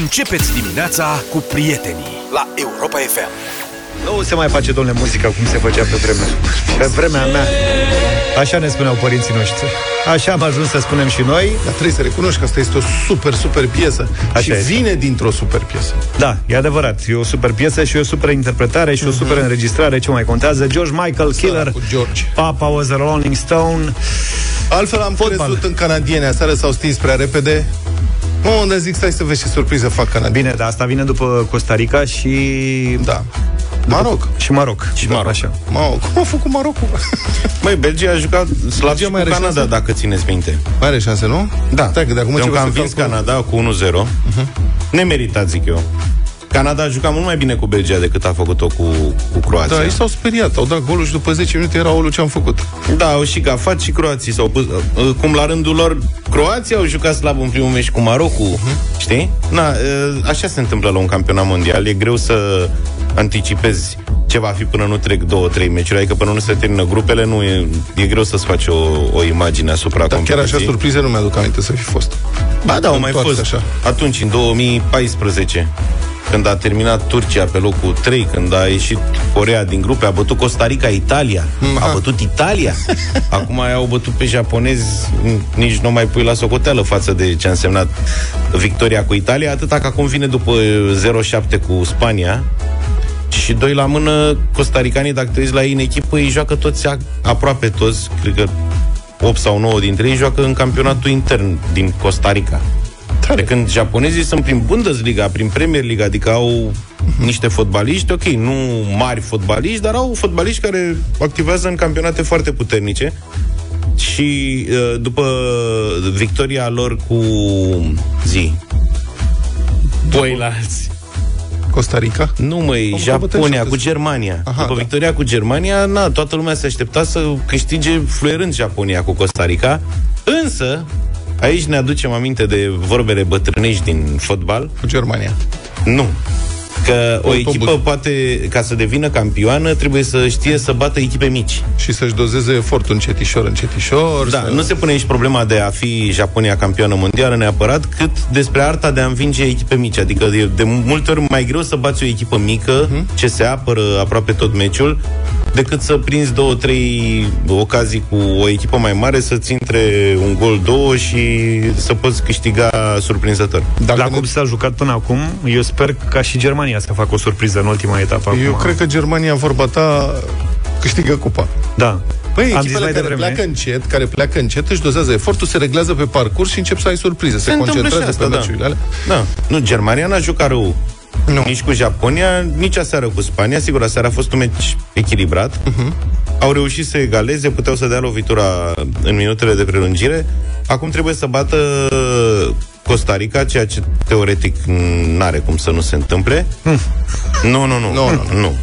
Începeți dimineața cu prietenii la Europa FM. Nu se mai face, domnule, muzica cum se făcea pe vremea. Pe vremea mea. Așa ne spuneau părinții noștri. Așa am ajuns să spunem și noi. Dar trebuie să recunoști că asta este o super, super piesă. Așa și este. vine dintr-o super piesă. Da, e adevărat. E o super piesă și o super interpretare și o super înregistrare. Ce mai contează? George Michael, Killer, cu George. Papa was a Rolling Stone. Altfel am Fotbal. crezut în canadieni. Aseară s-au stins prea repede. Mă, unde zic, stai să vezi ce surpriză fac canadieni. Bine, dar asta vine după Costa Rica și... Da. Maroc. Și Maroc. Și Da, Maroc. Așa. Mă, cum a făcut Marocul? Măi, Belgia a jucat slab și mai cu are Canada, șanse? dacă țineți minte. Mai are șanse, nu? Da. Stai, că de acum Pentru ce că o am să vins calcul- Canada cu 1-0. Nemeritat, zic eu. Canada a jucat mult mai bine cu Belgia decât a făcut-o cu, cu Croația. Da, ei s-au speriat, au dat golul și după 10 minute era olul ce am făcut. Da, au și gafat și croații s-au pus, uh, cum la rândul lor Croația au jucat slab în primul meci cu Marocul, uh-huh. știi? Na, uh, așa se întâmplă la un campionat mondial. E greu să anticipezi ce va fi până nu trec două, trei meciuri, adică până nu se termină grupele, nu e, e greu să-ți faci o, o imagine asupra Dar chiar competiției. așa surprize nu mi-aduc aminte să fi fost. Ba da, au mai Întoarse fost așa. atunci, în 2014, când a terminat Turcia pe locul 3, când a ieșit Corea din grupe, a bătut Costa Rica, Italia, a bătut Italia. Acum au bătut pe japonezi, n- nici nu mai pui la socoteală față de ce a însemnat victoria cu Italia, atâta că acum vine după 0-7 cu Spania, și doi la mână, costaricanii, dacă te uiți la ei în echipă, îi joacă toți, a- aproape toți, cred că 8 sau 9 dintre ei joacă în campionatul intern din Costa Rica. Tare. Când japonezii sunt prin Bundesliga, prin Premier League, adică au niște fotbaliști, ok, nu mari fotbaliști, dar au fotbaliști care activează în campionate foarte puternice. Și uh, după victoria lor cu zi, doi la alții. Costa Rica? Nu, măi, Am Japonia bătut cu 17. Germania. Aha, După da. victoria cu Germania, na, toată lumea se aștepta să câștige fluierând Japonia cu Costa Rica. Însă, aici ne aducem aminte de vorbele bătrânești din fotbal. Cu Germania. Nu. Că o Autobuz. echipă poate, ca să devină campioană, trebuie să știe să bată echipe mici. Și să-și dozeze efortul încetișor, încetișor. Da, să... nu se pune aici problema de a fi Japonia campioană mondială neapărat, cât despre arta de a învinge echipe mici. Adică e de multe ori mai greu să bați o echipă mică, ce se apără aproape tot meciul, decât să prinzi două, trei ocazii cu o echipă mai mare, să-ți intre un gol, două și să poți câștiga surprinzător. Dacă La ne- cum s-a jucat până acum, eu sper ca și Germania să facă o surpriză în ultima etapă. Eu acum. cred că Germania, vorba ta, câștigă cupa. Da. Păi, Am zis echipele mai care devreme. pleacă încet, care pleacă încet, își dozează efortul, se reglează pe parcurs și încep să ai surprize. Se, Se întâmplă concentrează și pe asta, da. meciurile alea. Da. Nu, Germania n-a jucat rău. Nu. Nici cu Japonia, nici aseară cu Spania. Sigur, aseară a fost un meci echilibrat. Uh-huh. Au reușit să egaleze, puteau să dea lovitura în minutele de prelungire. Acum trebuie să bată Costa Rica, ceea ce teoretic n-are cum să nu se întâmple. Nu, nu, nu. Nu, nu, nu. nu.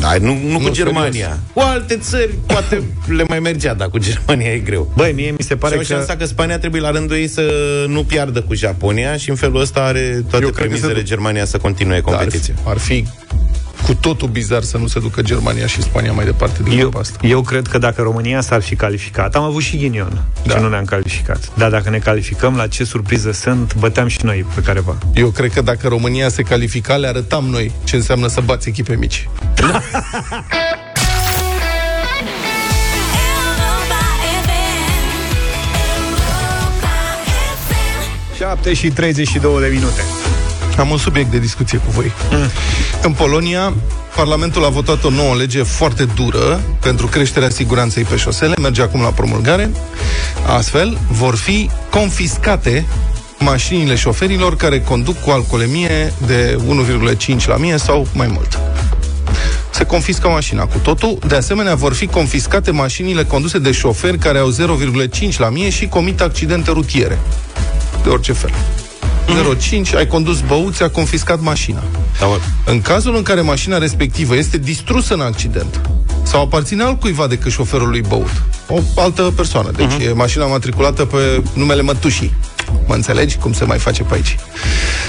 Da, nu, nu, nu cu Nu, Germania. serios. Cu alte țări poate le mai mergea, dar cu Germania e greu. Băi, mie mi se Pare pare și au că... șansa că Spania trebuie la rândul ei să nu piardă cu Japonia și în felul ăsta are toate Eu cred că premisele se- Germania să continue Dar competiția. ar, ar fi cu totul bizar să nu se ducă Germania și Spania mai departe din Eu, grupa asta. eu cred că dacă România s-ar fi calificat, am avut și ghinion Da. ce nu ne-am calificat. Dar dacă ne calificăm, la ce surpriză sunt, băteam și noi pe careva. Eu cred că dacă România se califica, le arătam noi ce înseamnă să bați echipe mici. Europa FM. Europa FM. 7 și 32 de minute. Am un subiect de discuție cu voi. În Polonia, Parlamentul a votat o nouă lege foarte dură pentru creșterea siguranței pe șosele, merge acum la promulgare. Astfel, vor fi confiscate mașinile șoferilor care conduc cu alcoolemie de 1,5 la mie sau mai mult. Se confiscă mașina cu totul. De asemenea, vor fi confiscate mașinile conduse de șoferi care au 0,5 la mie și comit accidente rutiere. De orice fel. 0,5, ai condus băut, ți-a confiscat mașina. Da, mă, În cazul în care mașina respectivă este distrusă în accident sau aparține altcuiva decât șoferului băut, o altă persoană, deci uh-huh. e mașina matriculată pe numele mătușii. Mă înțelegi cum se mai face pe aici?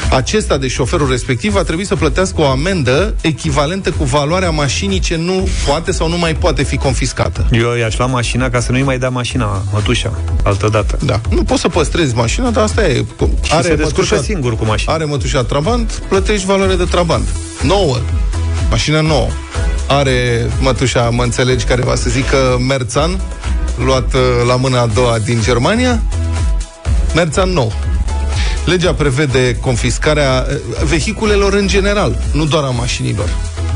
acesta de șoferul respectiv va trebui să plătească o amendă echivalentă cu valoarea mașinii ce nu poate sau nu mai poate fi confiscată. Eu i-aș lua mașina ca să nu-i mai dea mașina mătușa, altă dată. Da. Nu poți să păstrezi mașina, dar asta e. Are se descurcă singur cu mașina. Are mătușa Trabant, plătești valoare de Trabant. Nouă. Mașină nouă. Are mătușa, mă înțelegi, care va să zică Merzan, luat uh, la mâna a doua din Germania, Merzan nou. Legea prevede confiscarea uh, vehiculelor în general, nu doar a mașinilor.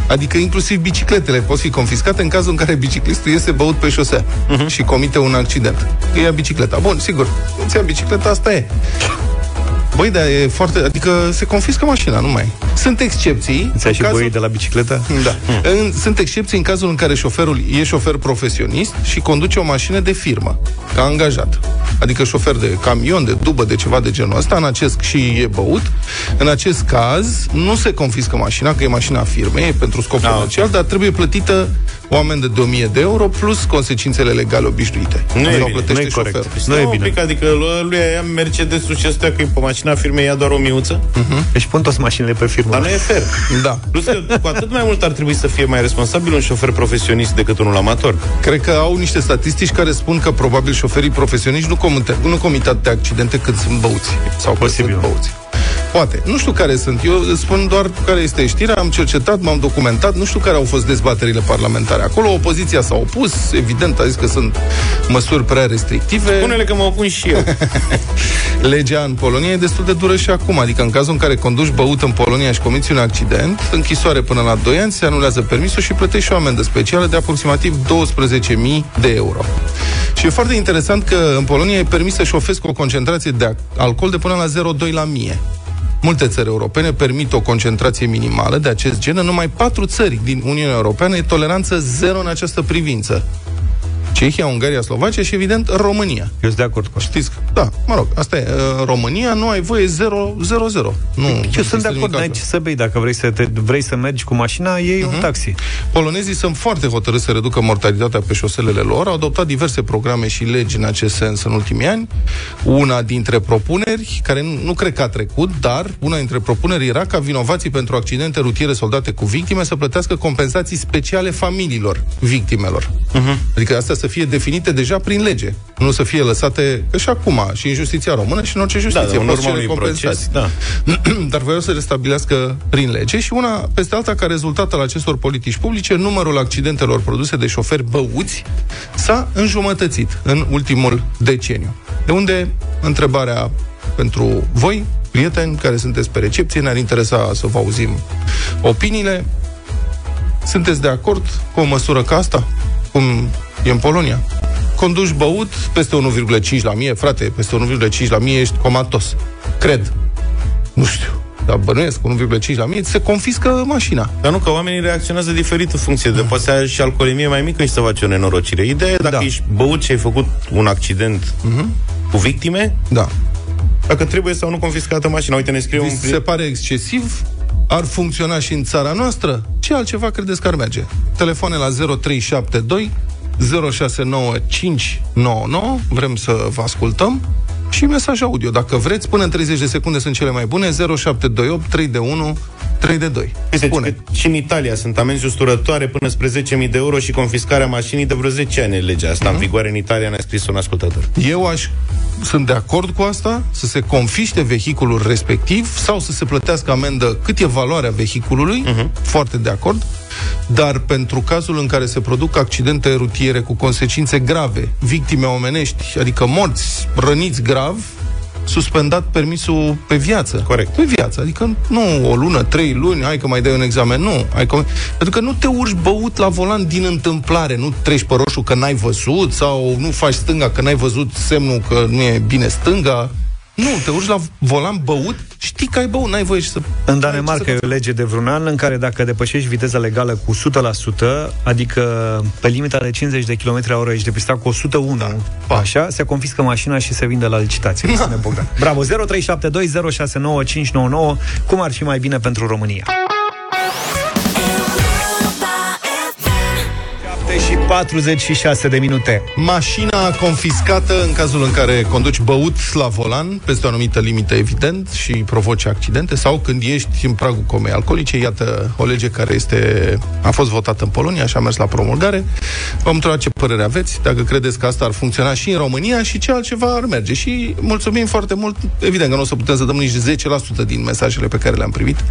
Adică inclusiv bicicletele pot fi confiscate în cazul în care biciclistul iese băut pe șosea uh-huh. și comite un accident. Că ia bicicleta. Bun, sigur, îți ia bicicleta, asta e. Băi, dar e foarte... Adică se confiscă mașina, nu mai. Sunt excepții. Ți-ai în și cazul- băi de la bicicletă? da. În, sunt excepții în cazul în care șoferul e șofer profesionist și conduce o mașină de firmă, ca angajat. Adică șofer de camion, de dubă, de ceva de genul ăsta, în acest și e băut. În acest caz, nu se confiscă mașina, că e mașina firmei, e pentru scop Ah, comercial, dar trebuie plătită o amendă de 1000 de euro plus consecințele legale obișnuite. Nu e Sau bine, plătește nu e corect. șoferul. Nu e Stai un bine. Pic, adică lui- lui ia Mercedes-ul și ăsta că e pe mașina firmei ia doar o miuță? Deci pun toți mașinile pe firmă. Dar nu e fair. Da. Plus că cu atât mai mult ar trebui să fie mai responsabil un șofer profesionist decât unul amator. Cred că au niște statistici care spun că probabil șoferii profesioniști nu comite, nu comit atâtea accidente cât sunt băuți. Sau Posibil. Cât sunt băuți. Poate. Nu știu care sunt. Eu îți spun doar care este știrea, am cercetat, m-am documentat, nu știu care au fost dezbaterile parlamentare. Acolo opoziția s-a opus, evident, a zis că sunt măsuri prea restrictive. Spune-le că mă opun și eu. Legea în Polonia e destul de dură și acum, adică în cazul în care conduci băut în Polonia și comiți un accident, închisoare până la 2 ani, se anulează permisul și plătești și o amendă specială de aproximativ 12.000 de euro. Și e foarte interesant că în Polonia e permis să șofezi cu o concentrație de alcool de până la 0,2 la mie. Multe țări europene permit o concentrație minimală de acest gen. În numai patru țări din Uniunea Europeană e toleranță zero în această privință. Cehia, Ungaria, Slovacia și, evident, România. Eu sunt de acord cu asta. Știți, că- da, mă rog, asta e. În România nu ai voie 0, 0, 0. Nu, Eu sunt de acord, n-ai ce să bei. Dacă vrei să, te, vrei să mergi cu mașina, iei Mhm. un taxi. Polonezii sunt foarte hotărâți să reducă mortalitatea pe șoselele lor, au adoptat diverse programe și legi în acest sens în ultimii ani. Una dintre propuneri, care nu, nu cred că a trecut, dar una dintre propuneri era ca vinovații pentru accidente rutiere soldate cu victime să plătească compensații speciale familiilor victimelor. Uh-huh. Adică astea să fie definite deja prin lege, nu să fie lăsate, că și acum, și în justiția română și în orice Da, justiție. da, în poți urma cere unui proces. compensații. Da. dar vreau să le stabilească prin lege și una peste alta ca rezultat al acestor politici publice, numărul accidentelor produse de șoferi băuți s-a înjumătățit în ultimul deceniu. De unde întrebarea pentru voi, prieteni care sunteți pe recepție, ne-ar interesa să vă auzim opiniile. Sunteți de acord cu o măsură ca asta? Cum e în Polonia? Conduci băut peste 1,5 la mie, frate, peste 1,5 la mie ești comatos. Cred. Nu știu. Dar bănuiesc, 1,5 la mie, ți se confiscă mașina. Dar nu, că oamenii reacționează diferit în funcție de poate să ai și alcoolemie mai mică și să faci o nenorocire. Ideea e dacă Da. ești băut și ai făcut un accident cu victime, Da. dacă trebuie sau nu confiscată mașina. Uite, ne scrie un Vi se prieten. pare excesiv? Ar funcționa și în țara noastră? Ce altceva credeți că ar merge? Telefoane la 0372 069599 Vrem să vă ascultăm și mesaj audio. Dacă vreți, până în 30 de secunde sunt cele mai bune 0728 3 de 1 3 de 2 Uite, Spune. că și în Italia sunt amenzi usturătoare până spre 10.000 de euro și confiscarea mașinii de vreo 10 ani legea asta Mhm. în vigoare în Italia, ne-a scris un ascultător. Eu aș sunt de acord cu asta, să se confiște vehiculul respectiv sau să se plătească amendă cât e valoarea vehiculului, uh-huh. foarte de acord, dar pentru cazul în care se produc accidente rutiere cu consecințe grave, victime omenești, adică morți, răniți grav, suspendat permisul pe viață. Corect. Pe viață. Adică nu o lună, trei luni, hai că mai dai un examen. Nu. Hai că... Pentru că nu te urci băut la volan din întâmplare. Nu treci pe roșu că n-ai văzut sau nu faci stânga că n-ai văzut semnul că nu e bine stânga. Nu, te urci la volan băut, știi că ai băut, n-ai voie și să... În n-ai Danemarca ce e să o lege de vreun an în care dacă depășești viteza legală cu 100%, adică pe limita de 50 de km h ești depistat cu 101, da. așa, se confiscă mașina și se vinde la licitație. Da. Bogdan. Bravo, 0372069599, cum ar fi mai bine pentru România? 46 de minute. Mașina confiscată în cazul în care conduci băut la volan, peste o anumită limită, evident, și provoci accidente, sau când ești în pragul comei alcoolice, iată o lege care este, a fost votată în Polonia și a mers la promulgare. Vom întreba ce părere aveți, dacă credeți că asta ar funcționa și în România și ce altceva ar merge. Și mulțumim foarte mult. Evident că nu o să putem să dăm nici 10% din mesajele pe care le-am primit.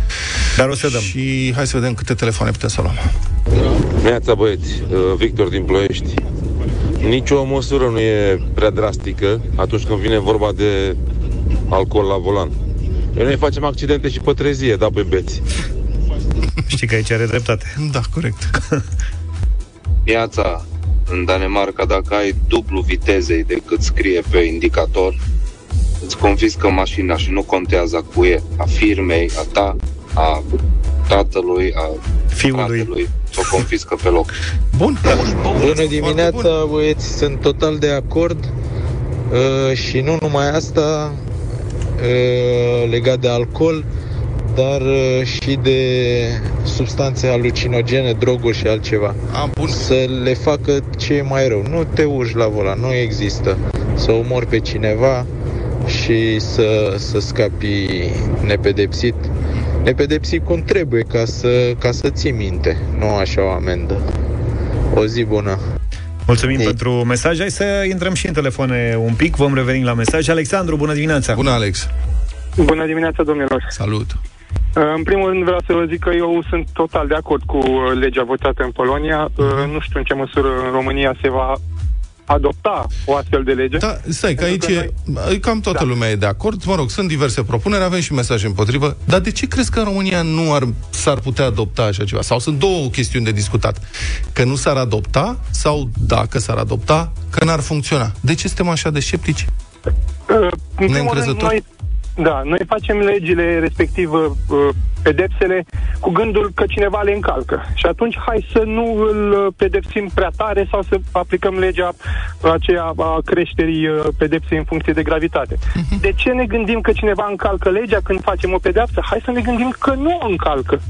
Dar o să dăm. Și hai să vedem câte telefoane putem să luăm. Neața băieți, uh, Victor din Ploiești. Nici o măsură nu e prea drastică atunci când vine vorba de alcool la volan. Noi facem accidente și pe trezie, da, pe beți. Știi că aici are dreptate. Da, corect. Piața în Danemarca, dacă ai dublu vitezei decât scrie pe indicator, îți confiscă mașina și nu contează a cui e, a firmei, a ta, a tatălui, a Fiului. fratelui, o confiscă pe loc. Bun. Bună dimineața, băieți, sunt total de acord uh, și nu numai asta uh, legat de alcool, dar uh, și de substanțe alucinogene, droguri și altceva. A, bun. Să le facă ce e mai rău. Nu te urci la volan, nu există. Să omori pe cineva și să, să scapi nepedepsit. Nepedepsit cum trebuie ca să, ca să ții minte, nu așa o amendă. O zi bună! Mulțumim Ei. pentru mesaj. Hai să intrăm și în telefoane un pic. Vom reveni la mesaj. Alexandru, bună dimineața! Bună, Alex. Bună dimineața, domnilor! Salut. În primul rând vreau să vă zic că eu sunt total de acord cu uh, legea votată în Polonia. Uh, Nu știu în ce măsură în România se va adopta o astfel de lege. Da, stai, că aici Pentru că e, cam toată Da. lumea e de acord. Mă rog, sunt diverse propuneri, avem și mesaje împotrivă. Dar de ce crezi că în România nu ar, s-ar putea adopta așa ceva? Sau sunt două chestiuni de discutat. Că nu s-ar adopta sau dacă s-ar adopta, că n-ar funcționa. De ce suntem așa de sceptici? Uh, În primul rând, Neîncrezător? noi, da, noi facem legile, respectiv uh, pedepsele, cu gândul că cineva le încalcă. Și atunci hai să nu îl uh, pedepsim prea tare sau să aplicăm legea aceea a creșterii uh, pedepsei în funcție de gravitate. Mhm. De ce ne gândim că cineva încalcă legea când facem o pedeapsă? Hai să ne gândim că nu o încalcă.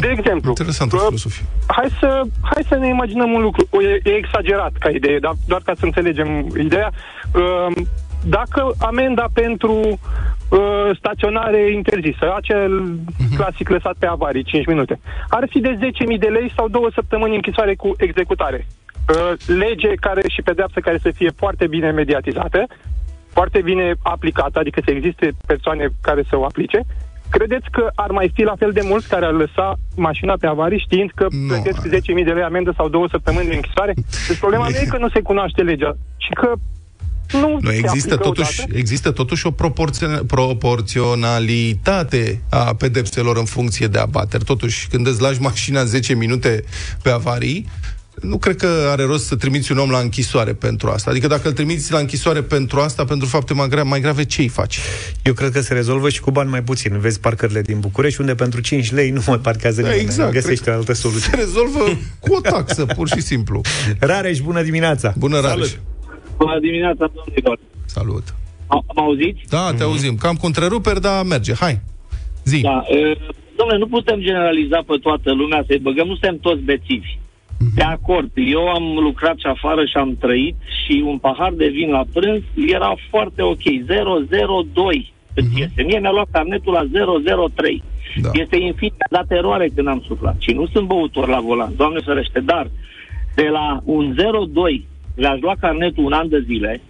De exemplu, Interesantă uh, filosofie. hai să, hai să ne imaginăm un lucru. O, e, e exagerat ca idee, dar doar ca să înțelegem ideea. Uh, dacă amenda pentru uh, staționare interzisă, acel clasic lăsat pe avarii, 5 minute, ar fi de 10.000 de lei sau două săptămâni închisoare cu executare. Uh, lege care și pedeapsă care să fie foarte bine mediatizată, foarte bine aplicată, adică să existe persoane care să o aplice, credeți că ar mai fi la fel de mulți care ar lăsa mașina pe avarii știind că Nu. plătesc 10.000 de lei amendă sau două săptămâni de închisoare? Deci problema nu e că nu se cunoaște legea, ci că nu, Nu, se există aplică totuși, odată. există totuși o proporțion- proporționalitate a pedepselor în funcție de abateri. Totuși, când îți lași mașina 10 minute pe avarii, nu cred că are rost să trimiți un om la închisoare pentru asta. Adică dacă îl trimiți la închisoare pentru asta, pentru fapte mai grave, mai grave ce îi faci? Eu cred că se rezolvă și cu bani mai puțin. Vezi parcările din București, unde pentru 5 lei nu mai parchează Da, nimeni. exact. Găsește Cred o altă soluție. Se rezolvă cu o taxă, pur și simplu. Rareș, bună dimineața! Bună, Rareș. Bună dimineața, domnilor. Salut. Am auziți? Da, te auzim. Cam cu întreruperi, dar merge. Hai. Zi. Da. e, Domnule, nu putem generaliza pe toată lumea, să-i băgăm, nu suntem toți bețivi. De acord, eu am lucrat și afară și am trăit și un pahar de vin la prânz era foarte ok, 002 îți este. Mie mi-a luat carnetul la 003. Da. Este infin, mi-a dat eroare când am suflat. Și nu sunt băutor la volan, Doamne ferește, dar de la un 02 le-aș lua carnetul un an de zile,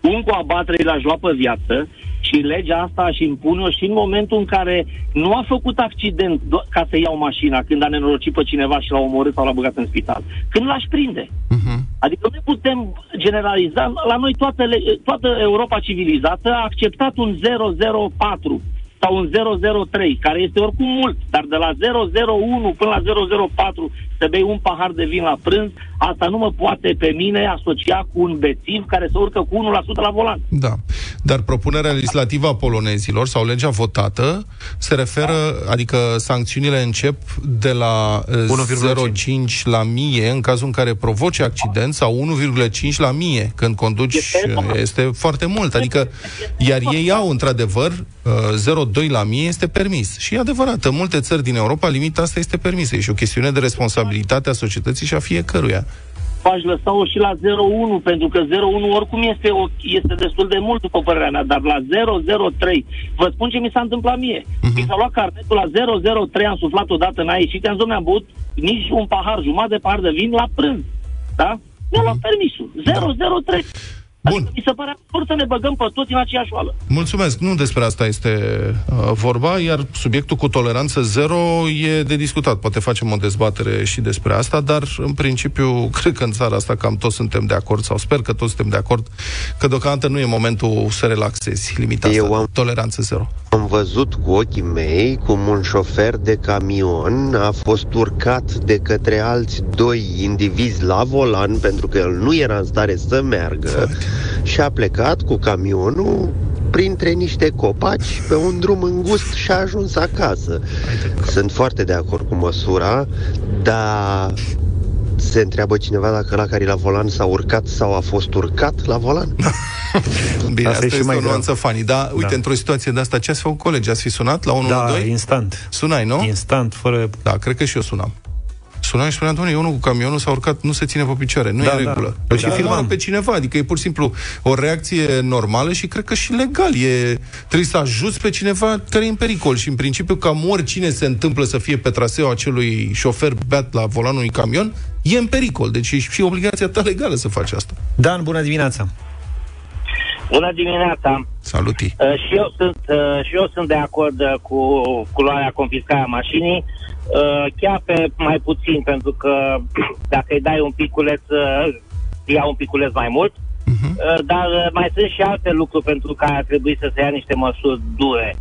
un cu abatere l-aș lua pe viață și legea asta aș impune-o și în momentul în care nu a făcut accident do- ca să iau mașina, când a nenorocit pe cineva și l-a omorât sau l-a băgat în spital. Când l-aș prinde. Mhm. Adică nu putem generaliza. La noi toată, le- toată Europa civilizată a acceptat un 004 sau un 003, care este oricum mult, dar de la 001 până la 004 să bei un pahar de vin la prânz, asta nu mă poate pe mine asocia cu un bețiv care se urcă cu 1% la volan. Da. Dar propunerea legislativă a polonezilor sau legea votată se referă, adică sancțiunile încep de la eh, 0,5 la 1000 în cazul în care provoci accident sau 1,5 la 1000 când conduci Este eh, enorm. este foarte mult. Adică iar ei au într-adevăr eh, 0,2 la 1000 este permis. Și e adevărat, în multe țări din Europa limita asta este permisă. E și o chestiune de responsabilitate a societății și a fiecăruia. aș lăsa-o și la 01, pentru că 01 oricum este, o, este destul de mult, după părerea mea, dar la 003, vă spun ce mi s-a întâmplat mie. Uh-huh. Mi s-a luat carnetul la 003, am suflat odată, n-a ieșit, am zis, "Dom'le, am băut nici un pahar, jumătate de pahar de vin la prânz. Da? Mi-a luat permisul. 003. Bun. Adică mi se pare absurd să ne băgăm pe toți în aceeași oală. Mulțumesc. Nu despre asta este uh, vorba, iar subiectul cu toleranță zero e de discutat. Poate facem o dezbatere și despre asta, dar în principiu cred că în țara asta cam toți suntem de acord, sau sper că toți suntem de acord, că deocamdată nu e momentul să relaxezi limita asta. Eu am- Toleranță zero. Am văzut cu ochii mei cum un șofer de camion a fost urcat de către alți doi indivizi la volan pentru că el nu era în stare să meargă și a plecat cu camionul printre niște copaci pe un drum îngust și a ajuns acasă. Sunt foarte de acord cu măsura, dar se întreabă cineva dacă la care e la volan s-a urcat sau a fost urcat la volan? Bine, Asta asta, e și este mai o grav. nuanță funny. Dar, uite, Da. într-o situație de asta, ce ați făcut, colegi? Ați fi sunat la 112? Da, instant. Sunai, nu? Instant, fără... Da, cred că și eu sunam. Sunam și spuneam, doamne, eu nu cu camionul s-a urcat, nu se ține pe picioare, nu Da, e în da. regulă. Păi și da. filmam pe cineva, adică e pur și simplu o reacție normală și cred că și legal. E, trebuie să ajuți pe cineva care e în pericol și în principiu cam oricine se întâmplă să fie pe traseul acelui șofer beat la volanul unui camion, e în pericol. Deci e și obligația ta legală să faci asta. Dan, bună dimineața! Bună dimineața! Saluti! Uh, și, eu sunt, uh, și eu sunt de acord uh, cu, cu luarea confiscarea mașinii, uh, chiar pe mai puțin, pentru că dacă îi dai un piculeț, uh, ia un piculeț mai mult, uh, dar uh, mai sunt și alte lucruri pentru care ar trebui să se ia niște măsuri dure.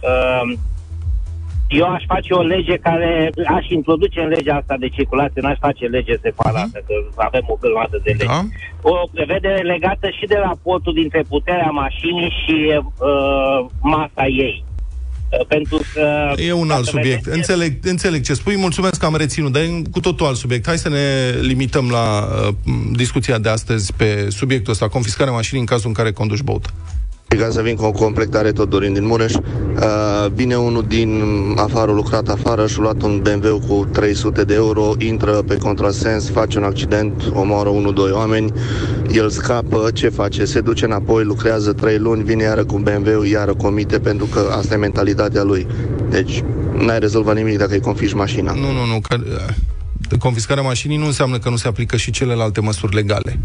Uh, eu aș face o lege care, aș introduce în legea asta de circulație, n-aș face lege separată, că avem o grămadă de legi. Da? O prevedere legată și de raportul dintre puterea mașinii și uh, masa ei. Uh, pentru că... E un alt dacă subiect. vedeți- Înțeleg, înțeleg ce spui, mulțumesc că am reținut, dar e cu totul alt subiect. Hai să ne limităm la uh, discuția de astăzi pe subiectul ăsta, confiscarea mașinii în cazul în care conduci băut. Ca să vin cu o completare tot Dorin din Mureș. Uh, vine unul din afară, lucrat afară și a luat un BMW cu 300 de euro, intră pe contrasens, face un accident, omoară unul, doi oameni, el scapă, ce face? Se duce înapoi, lucrează 3 luni, vine iară cu BMW, iară comite, pentru că asta e mentalitatea lui. Deci, n-ai rezolvat nimic dacă îi confiși mașina. Nu, nu, nu. Că, uh, confiscarea mașinii nu înseamnă că nu se aplică și celelalte măsuri legale.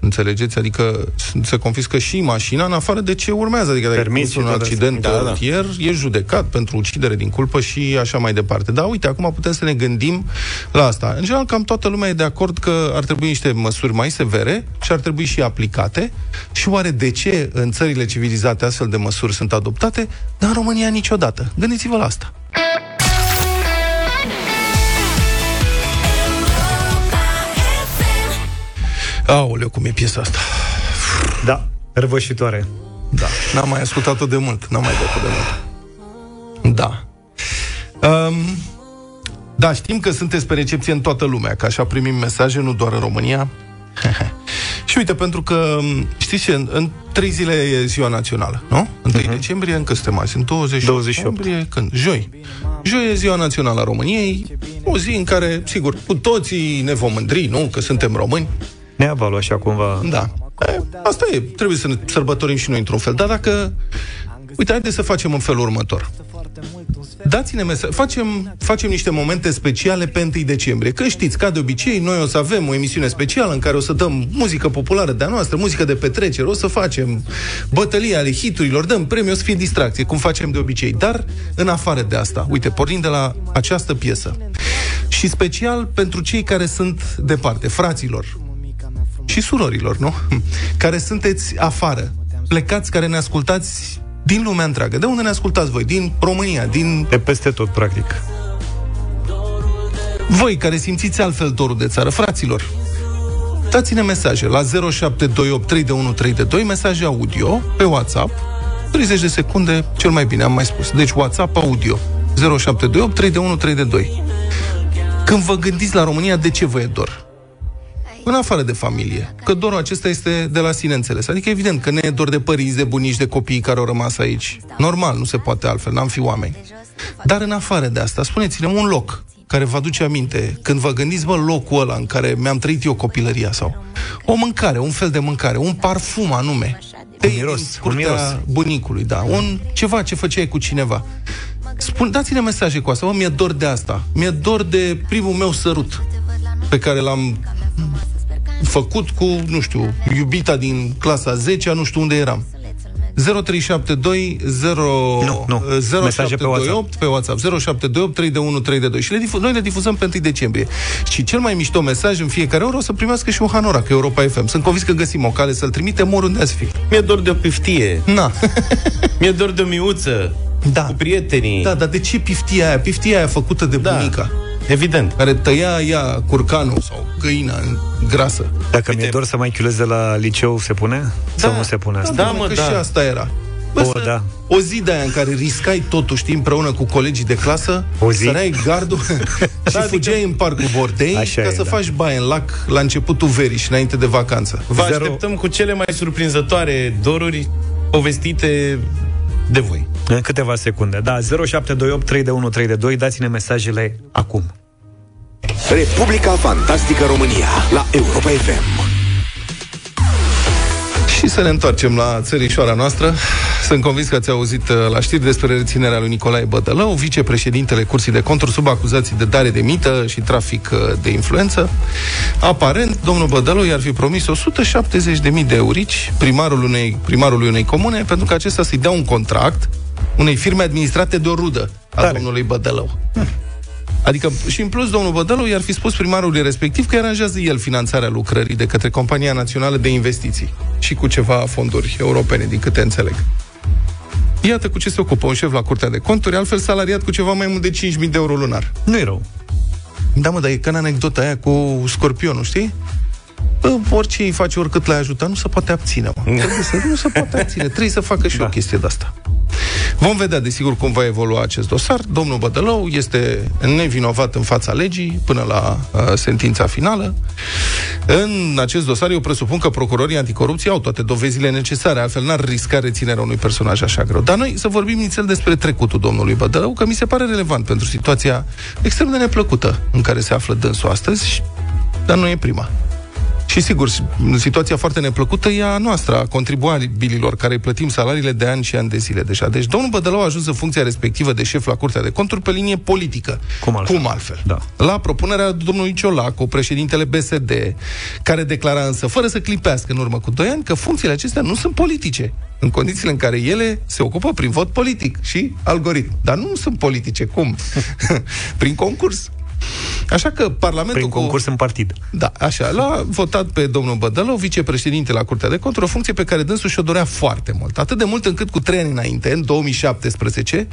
Înțelegeți? Adică s- se confiscă și mașina în afară de ce urmează. Adică dacă Permis ai și un toate accident astea. Da, da. rutier, e judecat pentru ucidere din culpă și așa mai departe. Dar uite, acum putem să ne gândim la asta. În general, cam toată lumea e de acord că ar trebui niște măsuri mai severe și ar trebui și aplicate. Și oare de ce în țările civilizate astfel de măsuri sunt adoptate, dar în România niciodată? Gândiți-vă la asta. Aoleu, cum e piesa asta. Da, răvășitoare. Da, n-am mai ascultat-o de mult, n-am mai dat-o de mult. Da. Um, da, știm că sunteți pe recepție în toată lumea, că așa primim mesaje, nu doar în România. și uite, pentru că, știți ce, în, în trei zile e ziua națională, nu? 1 uh-huh. decembrie, încă suntem azi, în 28, 28. octombrie, când? Joi. Joi e ziua națională a României, o zi în care, sigur, cu toții ne vom mândri, nu? Că suntem români. Ne avalu așa cumva. Da. E, asta e, trebuie să ne sărbătorim și noi într-un fel. Dar dacă... Uite, haideți să facem în felul următor. Dați-ne mesaj. Facem, facem niște momente speciale pe 1 decembrie. Că știți, ca de obicei, noi o să avem o emisiune specială în care o să dăm muzică populară de-a noastră, muzică de petrecere, o să facem bătălia ale hiturilor, dăm premii, o să fie distracție, cum facem de obicei. Dar, în afară de asta, uite, pornind de la această piesă, și special pentru cei care sunt departe, fraților, și surorilor, nu? Care sunteți afară, plecați, care ne ascultați din lumea întreagă. De unde ne ascultați voi? Din România, din... De peste tot, practic. Voi care simțiți altfel dorul de țară, fraților, dați-ne mesaje la 0728 3132, mesaje audio pe WhatsApp, 30 de secunde, cel mai bine, am mai spus. Deci WhatsApp audio 0728 3132. Când vă gândiți la România, de ce vă e dor? În afară de familie. Că dorul acesta este de la sine înțeles. Adică evident că ne e dor de părinți, de bunici, de copii care au rămas aici. Normal, nu se poate altfel, n-am fi oameni. Dar în afară de asta, spuneți-ne un loc care vă aduce aminte, când vă gândiți, mă, locul ăla în care mi-am trăit eu copilăria sau o mâncare, un fel de mâncare, un parfum anume, Un miros, un miros. bunicului, da, un ceva ce făceai cu cineva. Spun, dați-ne mesaje cu asta, mă, mi-e dor de asta. Mi-e dor de primul meu sărut pe care l-am făcut cu, nu știu, iubita din clasa 10 nu știu unde eram. 0372 0 Nu, nu. uh, Mesaje pe 0728 pe WhatsApp 0728 321 322 și le difu- noi le difuzăm pe 1 decembrie. Și cel mai mișto mesaj în fiecare oră o să primească și un Hanorac, Europa FM. Sunt convins că găsim o cale să-l trimitem oriunde ați fi. Mi-e dor de o piftie. Na. Mi-e dor de o miuță. Da. Cu prietenii. Da, dar de ce piftia aia? Piftia aia făcută de Da. bunica. Evident. Care tăia ea curcanul sau găina în grasă. Dacă mi-e dor să mai chiulez de la liceu, se pune? Sau nu se pune asta? Da, mă, că și asta era. Bă, O, să, da. o zi de aia în care riscai totul, știi, împreună cu colegii de clasă, O zi? săreai gardul și fugeai în parcul Bortei Așa ca e, să da. faci baie în lac la începutul verii și înainte de vacanță. Vă Zero- așteptăm cu cele mai surprinzătoare doruri povestite de voi. În câteva secunde. Da, 0728 321 dați-ne mesajele acum. Republica Fantastică România la Europa FM. Și să ne întoarcem la țărișoara noastră. Sunt convins că ați auzit uh, la știri despre reținerea lui Nicolae Bădălău, vicepreședintele Curții de Conturi, sub acuzații de dare de mită și trafic uh, de influență. Aparent, domnul Bădălău i-ar fi promis 170.000 de eurici primarul unei, primarului unei comune pentru că acesta să-i dea un contract unei firme administrate de o rudă a Tare. domnului Bădălău. Adică, și în plus, domnul Bădălău i-ar fi spus primarului respectiv că aranjează el finanțarea lucrării de către Compania Națională de Investiții și cu ceva fonduri europene, din câte înțeleg. Iată cu ce se ocupă un șef la Curtea de Conturi, altfel salariat cu ceva mai mult de 5.000 de euro lunar. Nu e rău. Da, mă, dar e ca în anecdota aia cu scorpionul, știi? Bă, orice îi face, oricât l-ai ajutat, nu se poate abține, mă. Trebuie să, nu se poate abține. Trebuie să facă și da. o chestie de asta. Vom vedea, desigur, cum va evolua acest dosar. Domnul Bădălău este nevinovat în fața legii până la uh, sentința finală. În acest dosar, eu presupun că procurorii anticorupție au toate dovezile necesare, altfel n-ar risca reținerea unui personaj așa greu. Dar noi să vorbim nițel despre trecutul domnului Bădălău, că mi se pare relevant pentru situația extrem de neplăcută în care se află dânsul astăzi, și- dar nu e prima. Și sigur, situația foarte neplăcută e a noastră, a contribuabililor care îi plătim salariile de ani și ani de zile deja. Deci domnul Bădălău a ajuns în funcția respectivă de șef la Curtea de Conturi pe linie politică. Cum altfel? Cum altfel? Da. La propunerea domnului Ciolacu, președintele BSD, care declara însă, fără să clipească în urmă cu 2 ani, că funcțiile acestea nu sunt politice, în condițiile în care ele se ocupă prin vot politic și algoritm. Dar nu sunt politice. Cum? prin concurs. Așa că Parlamentul Prin cu... concurs în partid. Da, așa. L-a votat pe domnul Bădălău, vicepreședinte la Curtea de Conturi, o funcție pe care dânsul și-o dorea foarte mult. Atât de mult încât cu trei ani înainte, în 2017,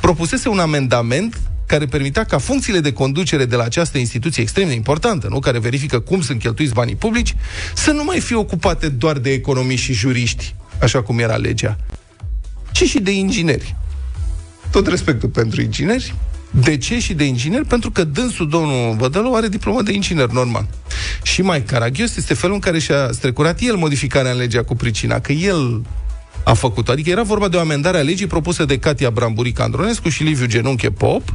propusese un amendament care permitea ca funcțiile de conducere de la această instituție extrem de importantă, nu? care verifică cum sunt cheltuiți banii publici, să nu mai fie ocupate doar de economiști și juriști, așa cum era legea, ci și de ingineri. Tot respectul pentru ingineri. De ce și de inginer? Pentru că dânsul, domnul Bădălău, are diplomă de inginer normal. Și mai caragios este felul în care și-a strecurat el modificarea în legea cu pricina, că el a făcut-o. Adică era vorba de o amendare a legii propusă de Katia Bramburic Andronescu și Liviu Genunche Pop,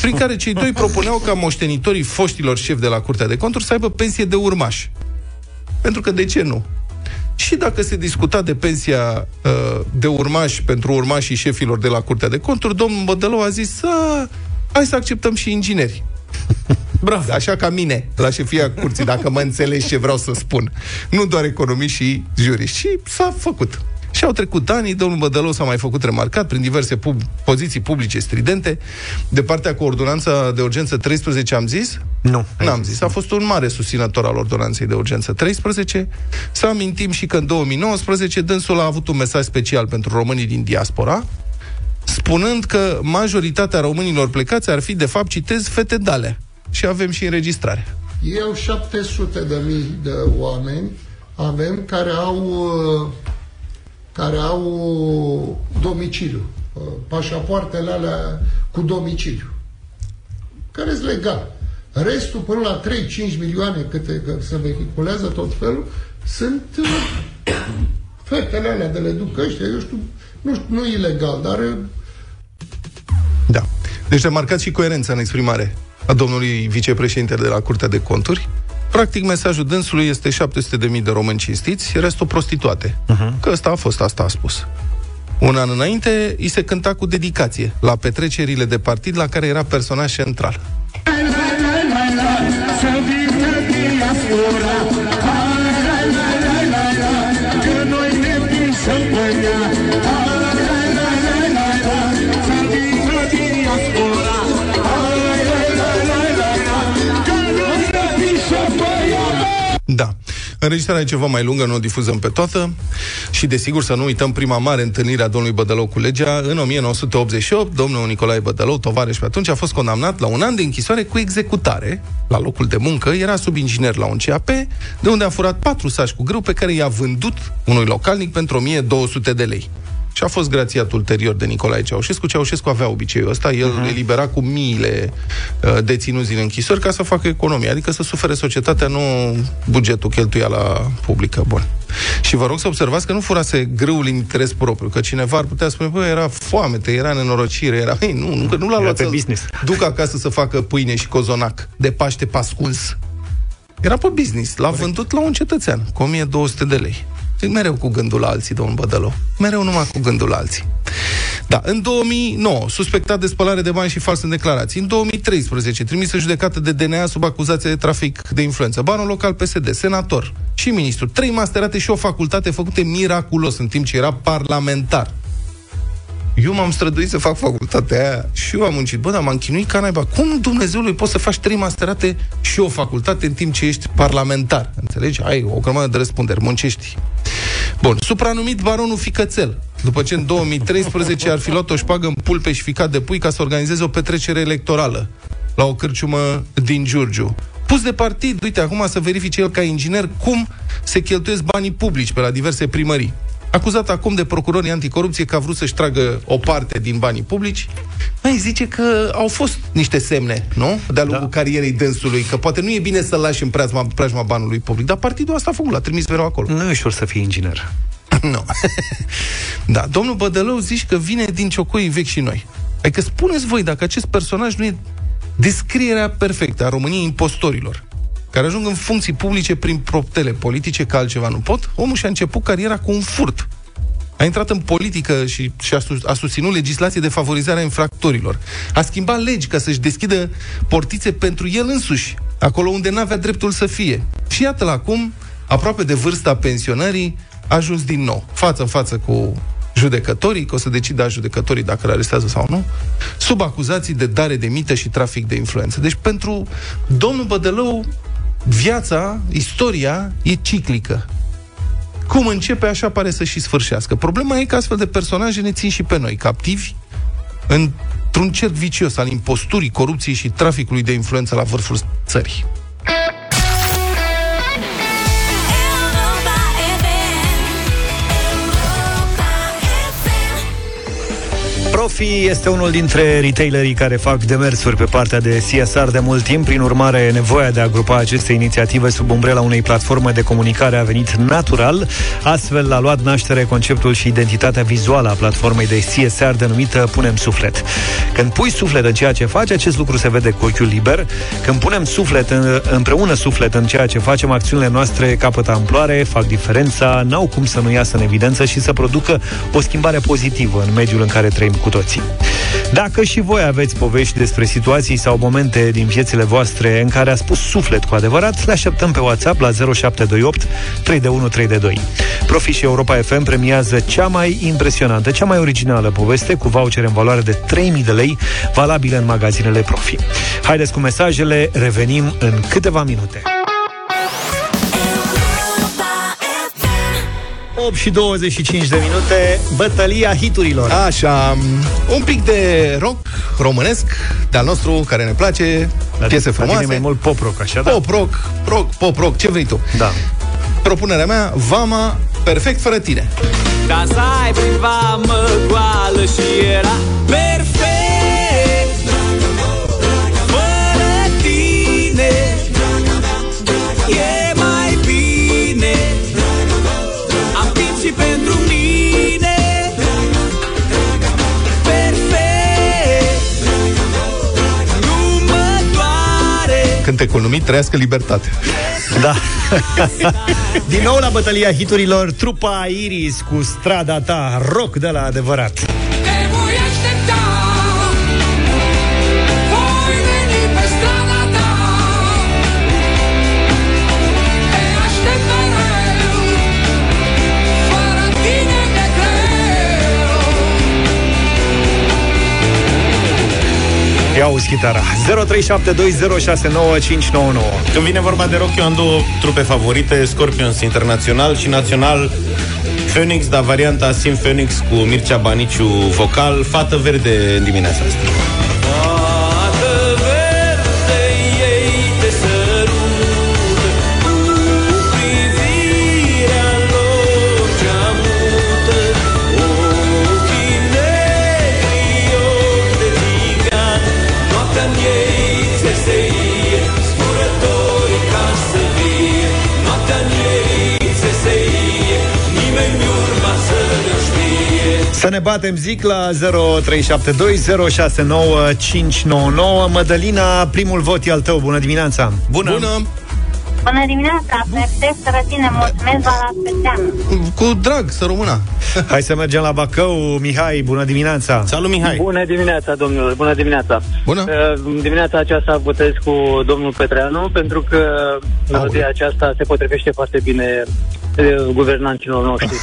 prin care cei doi propuneau ca moștenitorii foștilor șefi de la Curtea de Conturi să aibă pensie de urmași. Pentru că de ce nu? Și dacă se discuta de pensia uh, de urmași pentru urmașii șefilor de la Curtea de Conturi, domnul Bădălău a zis, "A, hai să acceptăm și ingineri. Bravo. Așa ca mine, la șefia curții, dacă mă înțelegi ce vreau să spun. Nu doar economiști și juriști. Și s-a făcut. Și au trecut ani, domnul Bădălău s-a mai făcut remarcat prin diverse pub- poziții publice stridente. De partea cu ordonanța de urgență 13 am zis? Nu. N-am zis. A fost un mare susținător al ordonanței de urgență 13. Să amintim și că în 2019 dânsul a avut un mesaj special pentru românii din diaspora, spunând că majoritatea românilor plecați ar fi, de fapt, citez, fete dale. Și avem și înregistrare. Eu 700 de mii de oameni avem care au uh, care au domiciliu. uh, Pașapoartele alea cu domiciliu. Care sunt legal. Restul, până la 3-5 milioane câte că se vehiculează tot felul, sunt uh, fetele alea de le duc ăștia, eu știu, nu, știu, nu ilegal, dar uh, Da. Deci remarcați și coerența în exprimare a domnului vicepreședinte de la Curtea de Conturi. Practic, mesajul dânsului este 700.000 de români cinstiți, restul prostituate. Uh-huh. Că ăsta a fost, asta a spus. Un an înainte, îi se cânta cu dedicație la petrecerile de partid la care era personaj central. Înregistrarea e ceva mai lungă, nu o difuzăm pe toată și desigur să nu uităm prima mare întâlnire a domnului Bădălău cu legea în 1988. Domnul Nicolae Bădălău, tovarăș pe atunci, a fost condamnat la un an de închisoare cu executare la locul de muncă. Era sub inginer la un CAP, de unde a furat patru saci cu grâu pe care i-a vândut unui localnic pentru 1200 de lei. Și a fost grațiat ulterior de Nicolae Ceaușescu. Ceaușescu avea obiceiul ăsta, el uh-huh. elibera cu miile uh, deținuți din închisori ca să facă economie, adică să sufere societatea, nu bugetul cheltuiala publică. Bun. Și vă rog să observați că nu furase grâul în interes propriu, că cineva ar putea spune, bă, era foamete, era nenorocire, era... Ei, nu, nu, că nu l-a Era luat pe să business. duc acasă să facă pâine și cozonac de Paște pascuns. Era pe business, l-a vândut la un cetățean, cu 1200 de lei. Zic, mereu cu gândul la alții, domnul Bădălău. Mereu numai cu gândul la alții. Da, în 2009, suspectat de spălare de bani și fals în declarații. În 2013, trimis în judecată de DNA sub acuzație de trafic de influență. Banul local PSD, senator și ministru. Trei masterate și o facultate făcute miraculos în timp ce era parlamentar. Eu m-am străduit să fac facultatea aia și eu am muncit. Bă, dar m-am chinuit ca naiba. Cum Dumnezeului poți să faci trei masterate și o facultate în timp ce ești parlamentar? Înțelegi? Ai o grămadă de răspunderi, muncești. Bun, supranumit baronul Ficățel. După ce în 2013 ar fi luat o șpagă în pulpe și ficat de pui ca să organizeze o petrecere electorală la o cârciumă din Giurgiu. Pus de partid, uite, acum să verifice el ca inginer cum se cheltuiesc banii publici pe la diverse primării. Acuzat acum de procurorii anticorupție că a vrut să-și tragă o parte din banii publici, mai zice că au fost niște semne, nu? De-a lungul da. carierei dânsului, că poate nu e bine să-l lași în preajma, preajma banului public, dar partidul asta a făcut, l-a trimis mereu acolo. Nu e ușor să fii inginer. nu. da, domnul Bădălău zici că vine din ciocoi vechi și noi. Adică spuneți voi dacă acest personaj nu e descrierea perfectă a României impostorilor care ajung în funcții publice prin proptele politice, că altceva nu pot, omul și-a început cariera cu un furt. A intrat în politică și, și a, sus, a susținut legislație de favorizare a infractorilor. A schimbat legi ca să-și deschidă portițe pentru el însuși, acolo unde n-avea dreptul să fie. Și iată-l acum, aproape de vârsta pensionării, a ajuns din nou, față în față cu judecătorii, că o să decidă judecătorii dacă îl arestează sau nu, sub acuzații de dare de mită și trafic de influență. Deci pentru domnul Bădălău, viața, istoria e ciclică. Cum începe, așa pare să și sfârșească. Problema e că astfel de personaje ne țin și pe noi captivi într-un cerc vicios al imposturii, corupției și traficului de influență la vârful țării. Profi este unul dintre retailerii care fac demersuri pe partea de CSR de mult timp. Prin urmare, nevoia de a grupa aceste inițiative sub umbrela unei platforme de comunicare a venit natural. Astfel a luat naștere conceptul și identitatea vizuală a platformei de CSR denumită Punem Suflet. Când pui suflet în ceea ce faci, acest lucru se vede cu ochiul liber. Când punem suflet în, împreună suflet în ceea ce facem, acțiunile noastre capătă amploare, fac diferența, n-au cum să nu iasă în evidență și să producă o schimbare pozitivă în mediul în care trăim cu toții. Dacă și voi aveți povești despre situații sau momente din viețile voastre în care a spus suflet cu adevărat, le așteptăm pe WhatsApp la 0728 32132. Profi și Europa FM premiază cea mai impresionantă, cea mai originală poveste cu voucher în valoare de 3000 de lei, valabile în magazinele Profi. Haideți cu mesajele, revenim în câteva minute. 8 și 25 de minute, bătălia hiturilor. Așa, un pic de rock românesc, de-al nostru, care ne place, La piese la tine frumoase. mai mult pop rock, așa, da? Pop rock, rock, pop rock, ce vrei tu. Da. Propunerea mea, Vama, perfect fără tine. Dansai prin vamă goală și era cântecul numit Trăiască libertate. Da. Din nou la bătălia hiturilor, trupa Iris cu strada ta, rock de la adevărat. Ia auzi chitara. 0372069599 Când vine vorba de rock, eu am două trupe favorite, Scorpions Internațional și Național. Phoenix, dar varianta Sim Phoenix cu Mircea Baniciu vocal, Fată Verde în dimineața asta. Să ne batem, zic, la 0372069599 Mădălina, primul vot e al tău, bună dimineața Bună! Bună! Bună dimineața, perfect, rătine, mulțumesc, la Spețeanu. Cu drag, să rămână. Hai să mergem la Bacău, Mihai, bună dimineața Salut, Mihai! Bună dimineața, domnilor, bună dimineața. Bună. Uh, dimineața aceasta votez cu domnul Petreanu pentru că melodia aceasta se potrivește foarte bine uh, guvernanților noștri.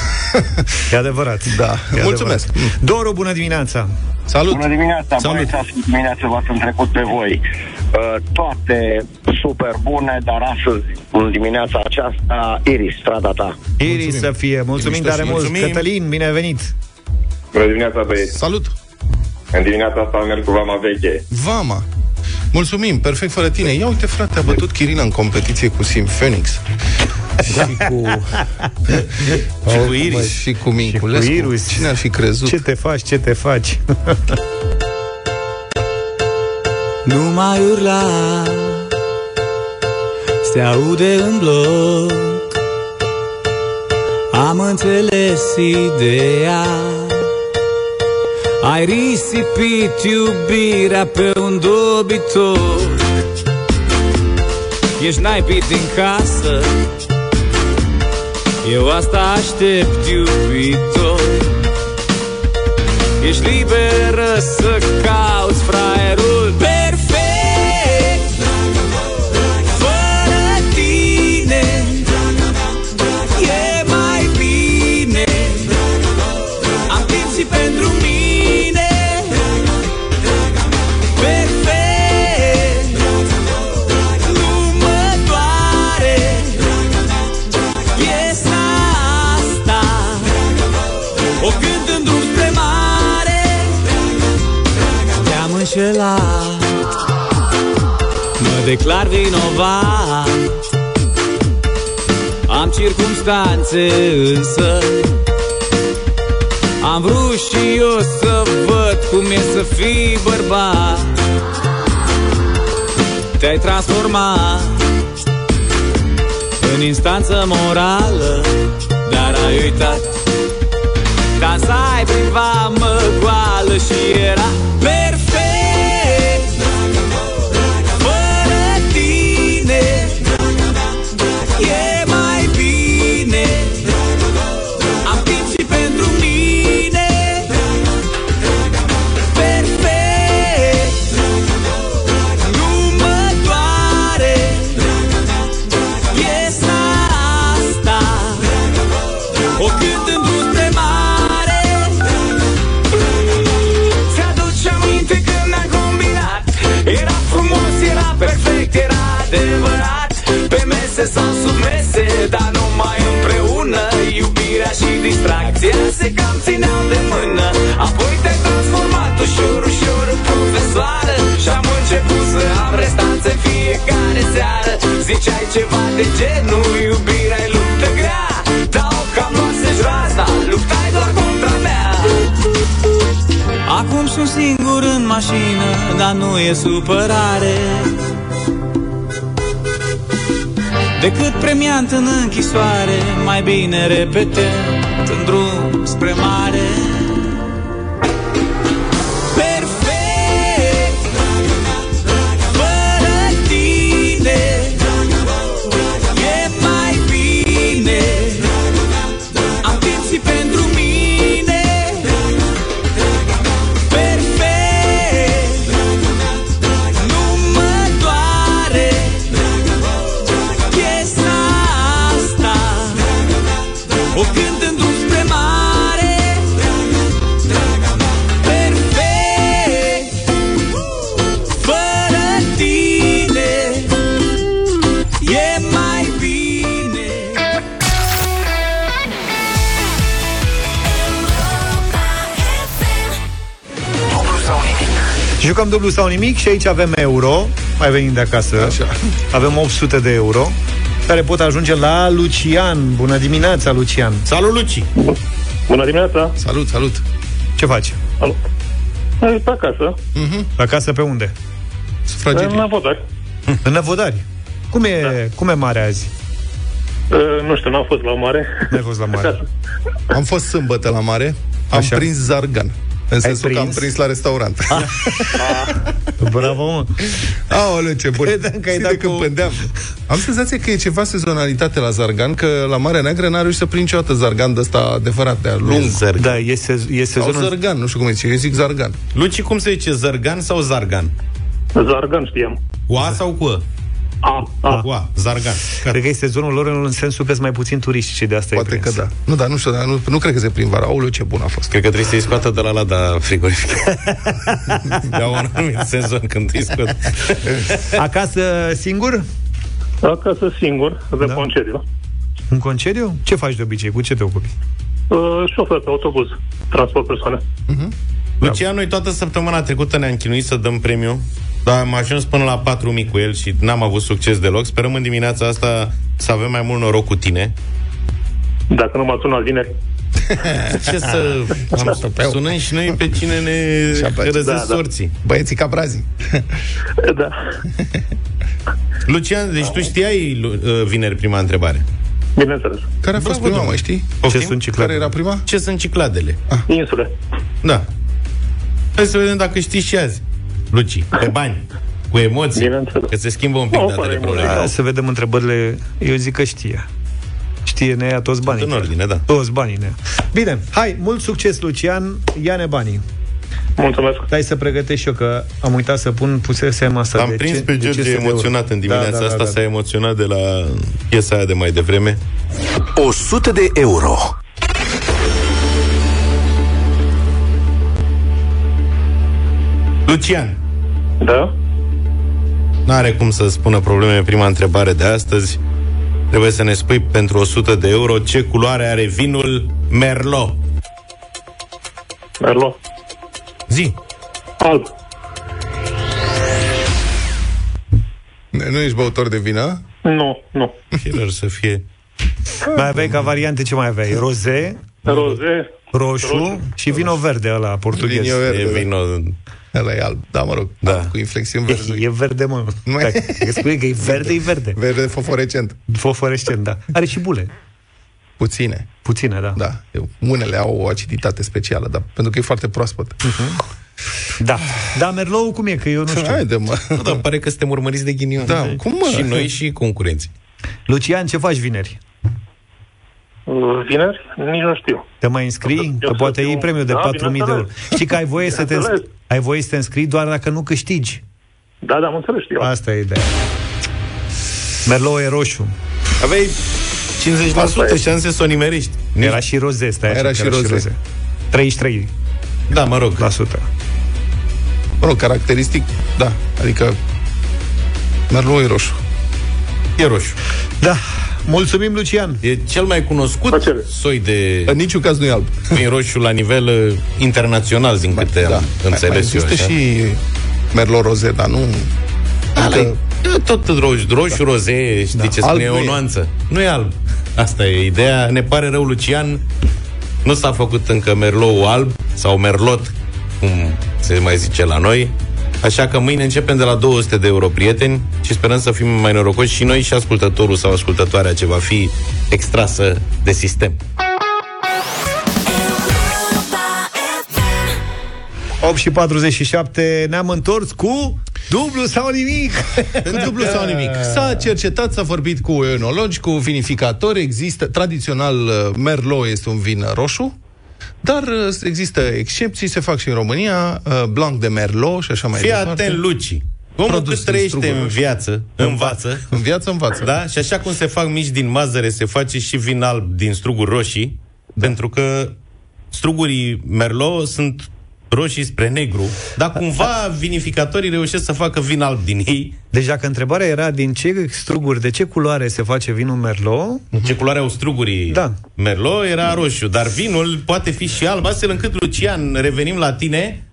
E adevărat Da, e mulțumesc. adevărat. Doru, bună dimineața Salut! Bună dimineața, Salut. băieți, dimineața v-ați trecut pe voi. Uh, toate super bune, dar astăzi, în dimineața aceasta, Iris, strada ta. Iris Mulțumim. să fie, mulțumim Iris, tare mult mulțumim. Cătălin, bine ai venit Bună dimineața, băieți. Salut! În dimineața asta merg cu vama veche. Vama! Mulțumim, perfect fără tine. Ia uite, frate, a bătut Chirina în competiție cu Sim Phoenix. Și cu... Și cu Oh, Iris. mă, Și cu Minculescu. Și cu Iris. Cine ar fi crezut? Ce te faci, ce te faci? Nu mai urla Se aude în bloc Am înțeles ideea Ai risipit iubirea pe un dobitor. Ești naipit din casă. Eu asta aștept iubitor. Ești liberă să cauți Te-am înșelat Mă declar vinovat. Am circumstanțe însă. Am vrut și eu să văd cum e să fii bărbat. Te-ai transformat În instanță morală Dar ai uitat. Dansai prin vamă goală și era perfect supărare. Decât premiant în închisoare, mai bine repetând în drum spre mare Jucăm dublu sau nimic și aici avem euro, mai venim de acasă. Așa. Avem 800 de euro, care pot ajunge la Lucian. Bună dimineața, Lucian. Salut, Luci! Bună dimineața! Salut, salut! Ce faci? Alo. Pe acasă. Mhm. Acasă pe unde? Sufragerie. În Avodari. În Năvodari. Cum e, da. cum e mare azi? Uh, nu știu, n-am fost la mare. N-ai fost la mare. Am fost sâmbătă la mare, am Așa. prins zargan. În sensul că am prins? prins la restaurant. Bravo, mă. Aoleu, ce bun. Credeam că ai Zi dat de când cu- pândeam. Am senzația că e ceva sezonalitate la zargan, că la Marea Neagră n-a reușit să prind niciodată zargan de ăsta adevărat, de lung. Da, e, sez- e Sau sezonul... zargan, nu știu cum zice, eu zic zargan. Luci, cum se zice, Zărgan sau Zargan? Zargan știam. Cu A sau cu A? A, a. Cu A, Zargan. Cred că e sezonul lor în sensul că sunt mai puțin turiști și de asta Poate e că prins. da. Nu, dar nu știu, dar nu, nu cred că se prind vara. Aoleu, ce bun a fost. Cred că trebuie să-i scoată de la lada frigorifică. de un anumit sezon când îi scot. Acasă singur? Acasă singur, de da. concediu. În concediu? Ce faci de obicei? Cu ce te ocupi? Uh, șofer pe autobuz, transport persoane. Lucian, noi toată săptămâna trecută ne-am chinuit să dăm premiu, dar am ajuns până la 4.000 cu el și n-am avut succes deloc. Sperăm în dimineața asta să avem mai mult noroc cu tine. Dacă nu mă sună vineri. Ce să... Am, sunăm și noi pe cine ne răzesc Da, da. sorții. Băieții ca brazii. Da. Lucian, deci tu știai lu- uh, vineri prima întrebare. Bineînțeles. Care a fost Bravo, prima, domnule. mai știi? Poftim? Ce sunt ciclate? Care era prima? Ce sunt cicladele? Insule. Da. Hai să vedem dacă știi și azi. Luci, pe bani, cu emoții, Bineînțeles. că se schimbă un pic O, datele pare probleme. Da, să vedem întrebările. Eu zic că știe. Știe, ne ia toți banii. În ordine, da. Toți banii ne ia. Bine, hai, mult succes, Lucian. Ia-ne banii. Mulțumesc. Stai să pregătești și eu, că am uitat să pun, pusesem asta Am de prins ce- pe de George 500 de euro. emoționat în dimineața Da, da, da, asta, da, s-a emoționat de la piesa aia de mai devreme. 100 de euro. Lucian, Da? n-are cum să spună probleme prima întrebare de astăzi. Trebuie să ne spui pentru 100 de euro ce culoare are vinul Merlot. Merlo. Zi. Alb. Nu ești băutor de vină? Nu, nu. Killer să fie. Mai aveai ca variante ce mai aveai? Roze, Roze. roșu, Roșu. și vino verde ăla portughez. Vinio verde, E da. Vino... Ăla e alb, da, mă rog. Da. Cu inflexiuni verzi. E, e verde, mă. Nu e- Dacă îți spui că e verde, e verde. Verde fosforescent. Fosforescent, da. Are și bule. Puține. Puține, da. Da. Unele au o aciditate specială, dar pentru că e foarte proaspăt. Da. Da, Merlou cum e? Că eu nu știu. Haide, mă. Nu, dar pare că suntem urmăriți de ghinion. Da, cum, mă? Și noi și concurenții. Lucian, ce faci vineri? Uh, Vineri? Nici nu știu. Te mai înscrii? Eu Că să poate fiu- iei premiul de Da, 4.000 de euro. bineînțeles. Știi că ai voie, să te, Bineînțeles. ai voie să te înscrii doar dacă nu câștigi. Da, da, am înțeles, știu. Asta e ideea. Merlou e roșu. Aveai Asta 50% e. șanse să o nimerești. Era și roze, stai așa, Era că și roze. 33 Da, mă rog. la sută. Mă rog, caracteristic, da. Adică Merlot e roșu. E roșu. Da. Mulțumim, Lucian. E cel mai cunoscut Plăcere. soi de În niciun caz nu e alb. vin roșu la nivel uh, internațional, din câte am Mai, mai înțeles eu. există așa. și Merlot roze, dar nu... Ala e tot roșu, roșu roze, știi Da. ce Alb spune, e nu o e. nuanță. Nu e alb. Asta e ideea. Ne pare rău, Lucian. Nu s-a făcut încă merlou alb sau merlot, cum se mai zice la noi. Așa că mâine începem de la 200 de euro, prieteni, și sperăm să fim mai norocoși și noi și ascultătorul sau ascultătoarea ce va fi extrasă de sistem. 8 și 47 ne-am întors cu dublu sau nimic. În dublu sau nimic. S-a cercetat, s-a vorbit cu enologi, cu vinificatori. Există, tradițional, uh, Merlot este un vin roșu, dar uh, există excepții, se fac și în România, uh, Blanc de Merlot și așa mai Fii departe. atent, Luci. Omul Produs cât din trăiește struguri în roșu. viață, învață, În viață învață. Da? Și așa cum se fac mici din mazăre, se face și vin alb din struguri roșii, da. pentru că strugurii Merlot sunt roșii spre negru, dar cumva vinificatorii reușesc să facă vin alb din ei. Deci dacă întrebarea era din ce struguri, de ce culoare se face vinul Merlot, Ce culoare au strugurii Da. Merlot era roșu, dar vinul poate fi și alb, astfel încât, Lucian, revenim la tine.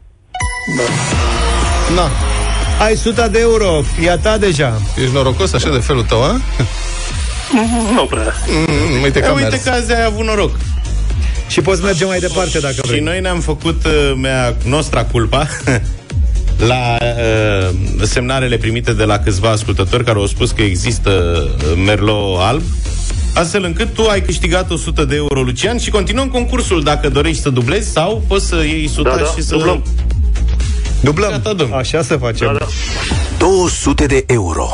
Na. Ai 100 de euro, e a ta deja. Ești norocos așa de felul tău, a? Nu prea. Mm, uite că E, a uite mers. că azi ai avut noroc. Și poți merge mai departe dacă vrei. Și noi ne-am făcut uh, mea nostra culpa la uh, semnarele primite de la câțiva ascultători care au spus că există uh, merlot alb, astfel încât tu ai câștigat 100 de euro, Lucian, și continuăm concursul dacă dorești să dublezi sau poți să iei 100 Da, da, și să... dublăm. Dublăm. Gata, domn. Așa să facem. Da, da. 200 de euro.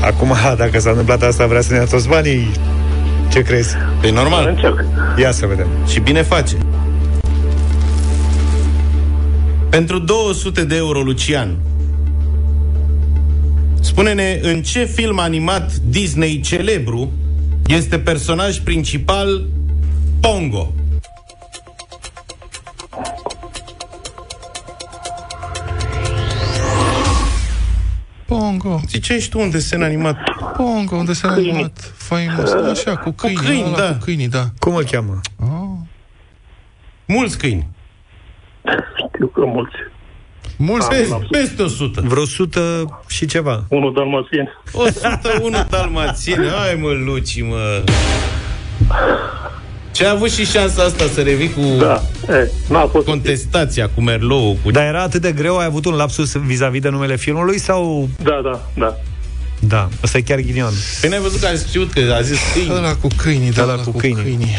Acum, ha, dacă s-a întâmplat asta, vrea să ne ia toți banii. Ce crezi? Păi normal. Încerc. Ia să vedem. Și bine face. Pentru 200 de euro, Lucian, spune-ne în ce film animat Disney celebru este personaj principal Pongo? Pongo, Ziceai tu un desen animat Pongo, unde s-a animat faimos, așa, cu câini, câini, ăla da. cu câinii, da. Cum îl cheamă? Mulți câini. Știu că mulți. Mulți Pe, am peste 100. Vreo 100 și ceva. Unul dalmațieni. 101 dalmațieni. Hai mă, Luci, mă. Ce a avut și șansa asta să revii cu Da. E, n-a fost contestația, cu Merlou, cu... Dar era atât de greu, ai avut un lapsus vis-a-vis de numele filmului sau... Da, da, da. Da, ăsta e chiar ghinion. Păi n-ai văzut că a știut că a zis câini. Ăla cu câinii, da, Ăla ăla cu cu câinii. câinii.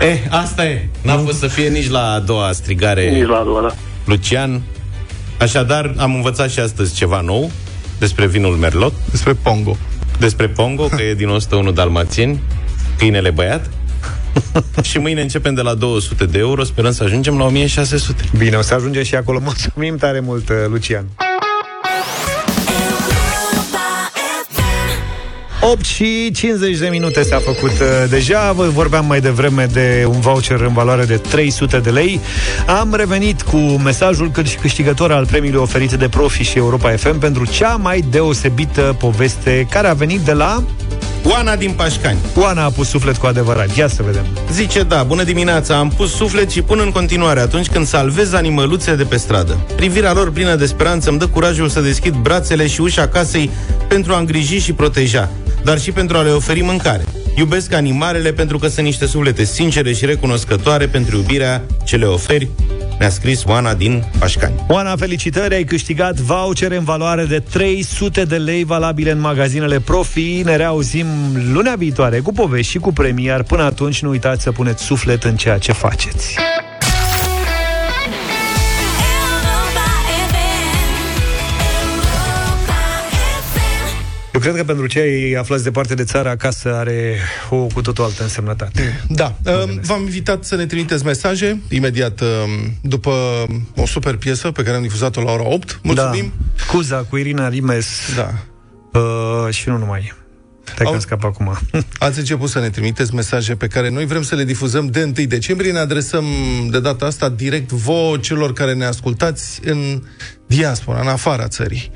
Eh, asta e. N-a fost să fie nici la a doua strigare Nici la a doua, da. Lucian. Așadar, am învățat și astăzi ceva nou despre vinul Merlot, Despre Pongo. despre Pongo, că e din 101 dalmațieni, câinele băiat. și mâine începem de la 200 de euro, sperăm să ajungem la 1600. Bine, o să ajungem și acolo. Mulțumim tare mult, uh, Lucian. 8 și 50 de minute s-a făcut uh, deja Vă vorbeam mai devreme de un voucher în valoare de 300 de lei Am revenit cu mesajul câș- câștigător al premiului oferit de Profi și Europa FM Pentru cea mai deosebită poveste care a venit de la... Oana din Pașcani. Oana a pus suflet cu adevărat Ia să vedem Zice, da, bună dimineața, am pus suflet și pun în continuare atunci când salvez animăluțe de pe stradă. Privirea lor plină de speranță îmi dă curajul să deschid brațele și ușa casei pentru a îngriji și proteja, dar și pentru a le oferi mâncare. Iubesc animalele pentru că sunt niște suflete sincere și recunoscătoare pentru iubirea ce le oferi, ne-a scris Oana din Pașcani. Oana, felicitări, ai câștigat voucher în valoare de 300 de lei valabile în magazinele Profi. Ne reauzim lunea viitoare cu povești și cu premii, iar până atunci nu uitați să puneți suflet în ceea ce faceți. Eu cred că pentru cei aflați departe de țară, acasă are o cu totul altă însemnătate. Da, um, v-am invitat să ne trimiteți mesaje imediat um, după o super piesă pe care am difuzat-o la ora 8. Mulțumim! Da. Cuza cu Irina Rimes Da. uh, și nu numai. Te Au- că scap acum. Ați început să ne trimiteți mesaje pe care noi vrem să le difuzăm de 1 decembrie. Ne adresăm de data asta direct vouă celor care ne ascultați în diaspora, în afara țării.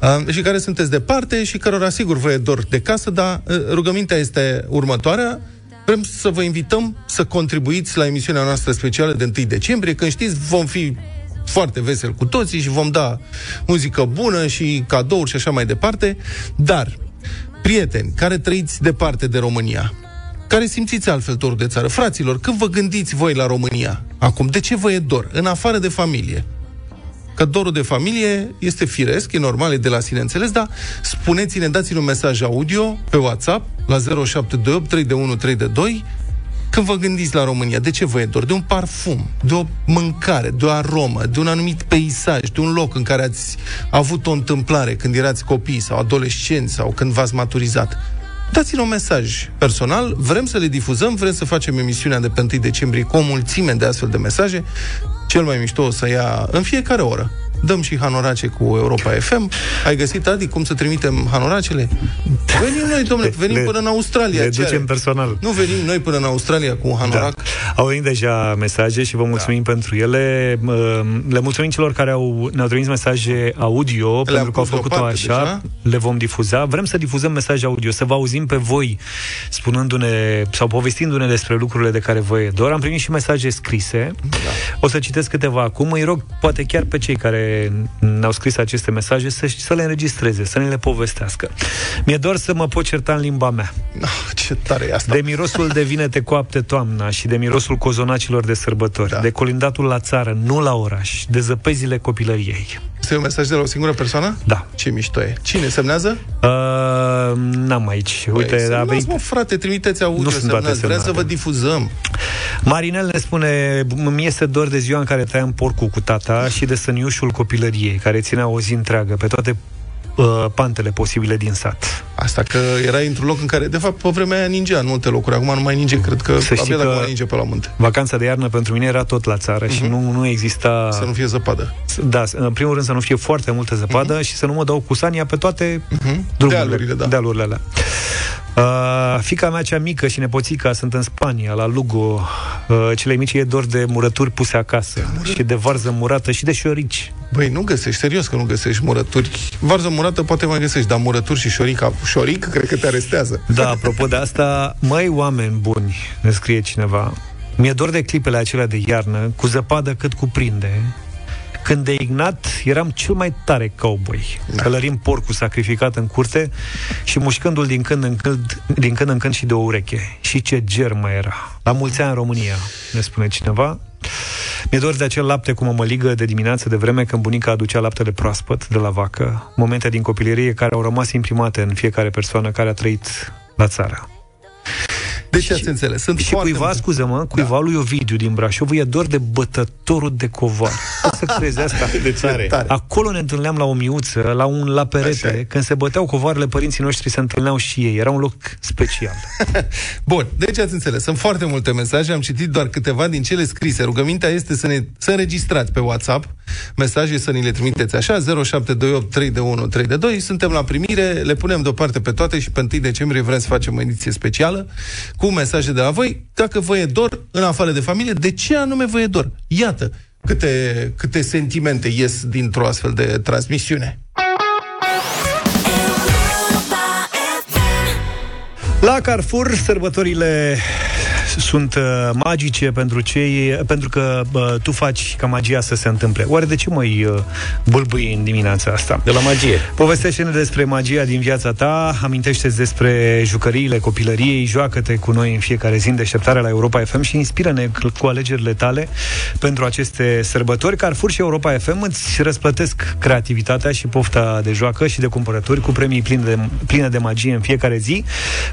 Uh, și care sunteți departe și cărora, sigur, vă e dor de casă, dar uh, rugămintea este următoarea. Vrem să vă invităm să contribuiți la emisiunea noastră specială de 1 decembrie, când știți, vom fi foarte vesel cu toții și vom da muzică bună și cadouri și așa mai departe, dar prieteni care trăiți departe de România, care simțiți altfel dorul de țară, fraților, când vă gândiți voi la România, acum, de ce vă e dor, în afară de familie? Că dorul de familie este firesc, e normal, e de la sine înțeles, dar spuneți-ne, dați-ne un mesaj audio pe WhatsApp la 0728 321 când vă gândiți la România, de ce vă e dor? De un parfum, de o mâncare, de o aromă, de un anumit peisaj, de un loc în care ați avut o întâmplare când erați copii sau adolescenți sau când v-ați maturizat. Dați-ne un mesaj personal, vrem să le difuzăm, vrem să facem emisiunea de pe 1 decembrie cu o mulțime de astfel de mesaje. Cel mai mișto o să ia în fiecare oră dăm și hanorace cu Europa FM. Ai găsit, Adi, cum să trimitem hanoracele? Venim noi, domnule, venim le- până în Australia. le ce ducem are? personal. Nu venim noi până în Australia cu un hanorac? Da. Au venit deja mesaje și vă mulțumim da. pentru ele. Uh, Le mulțumim celor care au, ne-au trimis mesaje audio, Le-am pentru că au pus făcut-o deoparte așa. deja. Le vom difuza. Vrem să difuzăm mesaje audio, să vă auzim pe voi spunându-ne sau povestindu-ne despre lucrurile de care vă e dor. Am primit și mesaje scrise. Da. O să citesc câteva acum. Îi rog, poate chiar pe cei care ne-au scris aceste mesaje să, să le înregistreze, să ne le povestească. Mi-e dor să mă pot certa în limba mea. Ah, ce tare e asta. De mirosul de vinete coapte toamna și de mirosul cozonacilor de sărbători, da. de colindatul la țară, nu la oraș, de zăpezile copilăriei. Este un mesaj de la o singură persoană? Da. Ce mișto e. Cine semnează? Uh, n-am aici. Uite, Păi, a semnați, venit... mă, frate, trimiteți audio, Nu sunt toate semnați. Vrea să semnate. vă difuzăm. Marinel ne spune, mi este dor de ziua în care tăiam porcul cu tata și de săniușul copilăriei, care ținea o zi întreagă pe toate uh, pantele posibile din sat. Asta că erai într-un loc în care, de fapt, pe vremea aia ningea în multe locuri. Acum nu mai ninge, cred că Să știi abia dacă că- mai ninge pe la munte. Vacanța de iarnă pentru mine era tot la țară uh-huh. și nu, nu exista... Să nu fie zăpadă. Da, în primul rând să nu fie foarte multă zăpadă uh-huh. și să nu mă dau cu sania pe toate uh-huh. drumurile, Dealurile, da. dealurile alea. Uh, fica mea cea mică și nepoțica sunt în Spania, la Lugo. Uh, cele mici e dor de murături puse acasă și de varză murată și de șorici. Băi, nu găsești, serios că nu găsești murături. Varză murată poate mai găsești, dar murături și șoric, șoric cred că te arestează. Da, apropo de asta, măi oameni buni, ne scrie cineva, mi-e dor de clipele acelea de iarnă, cu zăpadă cât cuprinde, când de Ignat eram cel mai tare cowboy, da. călărim porcul sacrificat în curte și mușcându-l din când în când, din când în când și de o ureche. Și ce germă era. La mulți ani în România, ne spune cineva. Mi-e dor de acel lapte cu mămăligă de dimineață de vreme când bunica aducea laptele proaspăt de la vacă, momente din copilărie care au rămas imprimate în fiecare persoană care a trăit la țară. Deci ați înțeles, sunt Și foarte cuiva, multe- scuză-mă, cuiva da. lui Ovidiu din Brașov e dor de bătătorul de covar. Poți să crezi asta? De tare. Tare. Acolo ne întâlneam la o miuță, la un la Așa perete, e. când se băteau covoarele, părinții noștri se întâlneau și ei. Era un loc special. Bun, deci ați înțeles, sunt foarte multe mesaje, am citit doar câteva din cele scrise. Rugămintea este să ne să înregistrați pe WhatsApp mesaje, să ni le trimiteți așa, 0728 3 de 1 3 de 2. Suntem la primire, le punem deoparte pe toate și pe 1 decembrie vrem să facem o ediție specială cu mesaje de la voi. Dacă vă e dor, în afară de familie, de ce anume vă e dor? Iată câte, câte sentimente ies dintr-o astfel de transmisiune. La Carrefour, sărbătorile sunt uh, magice pentru cei pentru că uh, tu faci ca magia să se întâmple. Oare de ce mai uh, bâlbâi în dimineața asta? De la magie. Povestește-ne despre magia din viața ta, amintește despre jucăriile copilăriei, joacă-te cu noi în fiecare zi în deșteptarea la Europa FM și inspiră-ne cu alegerile tale pentru aceste sărbători. Carrefour și Europa FM îți răsplătesc creativitatea și pofta de joacă și de cumpărături cu premii pline de, pline de magie în fiecare zi,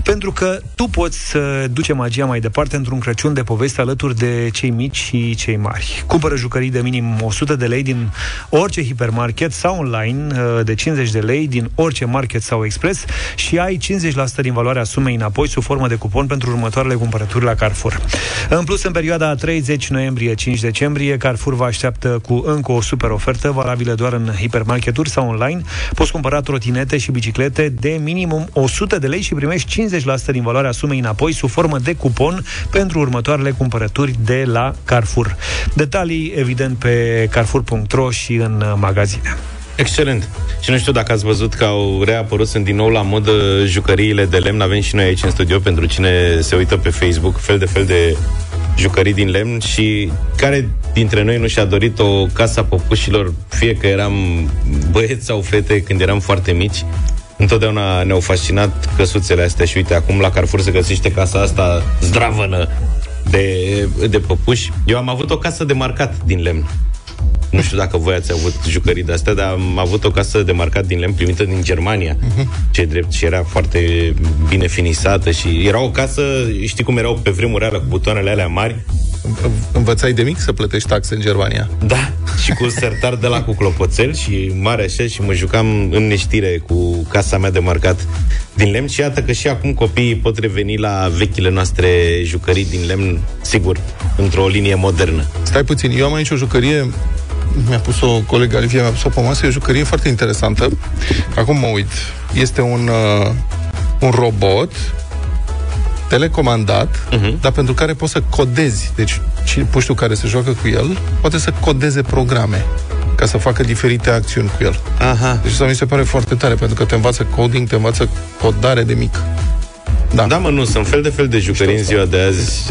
pentru că tu poți să duce magia mai departe într-un Crăciun de poveste alături de cei mici și cei mari. Cumpără jucării de minim 100 de lei din orice hipermarket sau online uh, de 50 de lei din orice market sau expres și ai 50% din valoarea sumei înapoi sub formă de cupon pentru următoarele cumpărături la Carrefour. În plus, în perioada 30 noiembrie-5 decembrie, Carrefour vă așteaptă cu încă o super ofertă valabilă doar în hipermarketuri sau online. Poți cumpăra trotinete și biciclete de minimum 100 de lei și primești 50% din valoarea sumei înapoi sub formă de cupon pentru următoarele cumpărături de la Carrefour. Detalii, evident, pe carrefour.ro și în uh, magazine. Excelent. Și nu știu dacă ați văzut că au reapărut, sunt din nou la modă jucăriile de lemn. Avem și noi aici în studio, pentru cine se uită pe Facebook, fel de fel de jucării din lemn și care dintre noi nu și-a dorit o casa popușilor, fie că eram băieți sau fete când eram foarte mici. Întotdeauna ne-au fascinat căsuțele astea și uite, acum la Carrefour se găsește casa asta zdravănă de, de păpuși. Eu am avut o casă de marcat din lemn. Nu știu dacă voi ați avut jucării de astea, dar am avut o casă de marcat din lemn primită din Germania. Uh-huh. Ce drept și era foarte bine finisată și era o casă, știi cum erau pe vremuri alea cu butoanele alea mari? Învățai de mic să plătești taxe în Germania? Da, și cu sertar de la cu clopoțel și mare așa și mă jucam în neștire cu casa mea de marcat din lemn și iată că și acum copiii pot reveni la vechile noastre jucării din lemn, sigur, într-o linie modernă. Stai puțin, eu am aici o jucărie mi-a pus o colegă, Alivia, mi-a pus o pe masă, e o jucărie foarte interesantă. Acum mă uit. Este un, uh, un robot telecomandat, uh-huh. dar pentru care poți să codezi. Deci, și puștiu care se joacă cu el poate să codeze programe ca să facă diferite acțiuni cu el. Aha. Deci asta mi se pare foarte tare, pentru că te învață coding, te învață codare de mic. Da. da, mă, nu, sunt fel de fel de jucării în ziua de azi.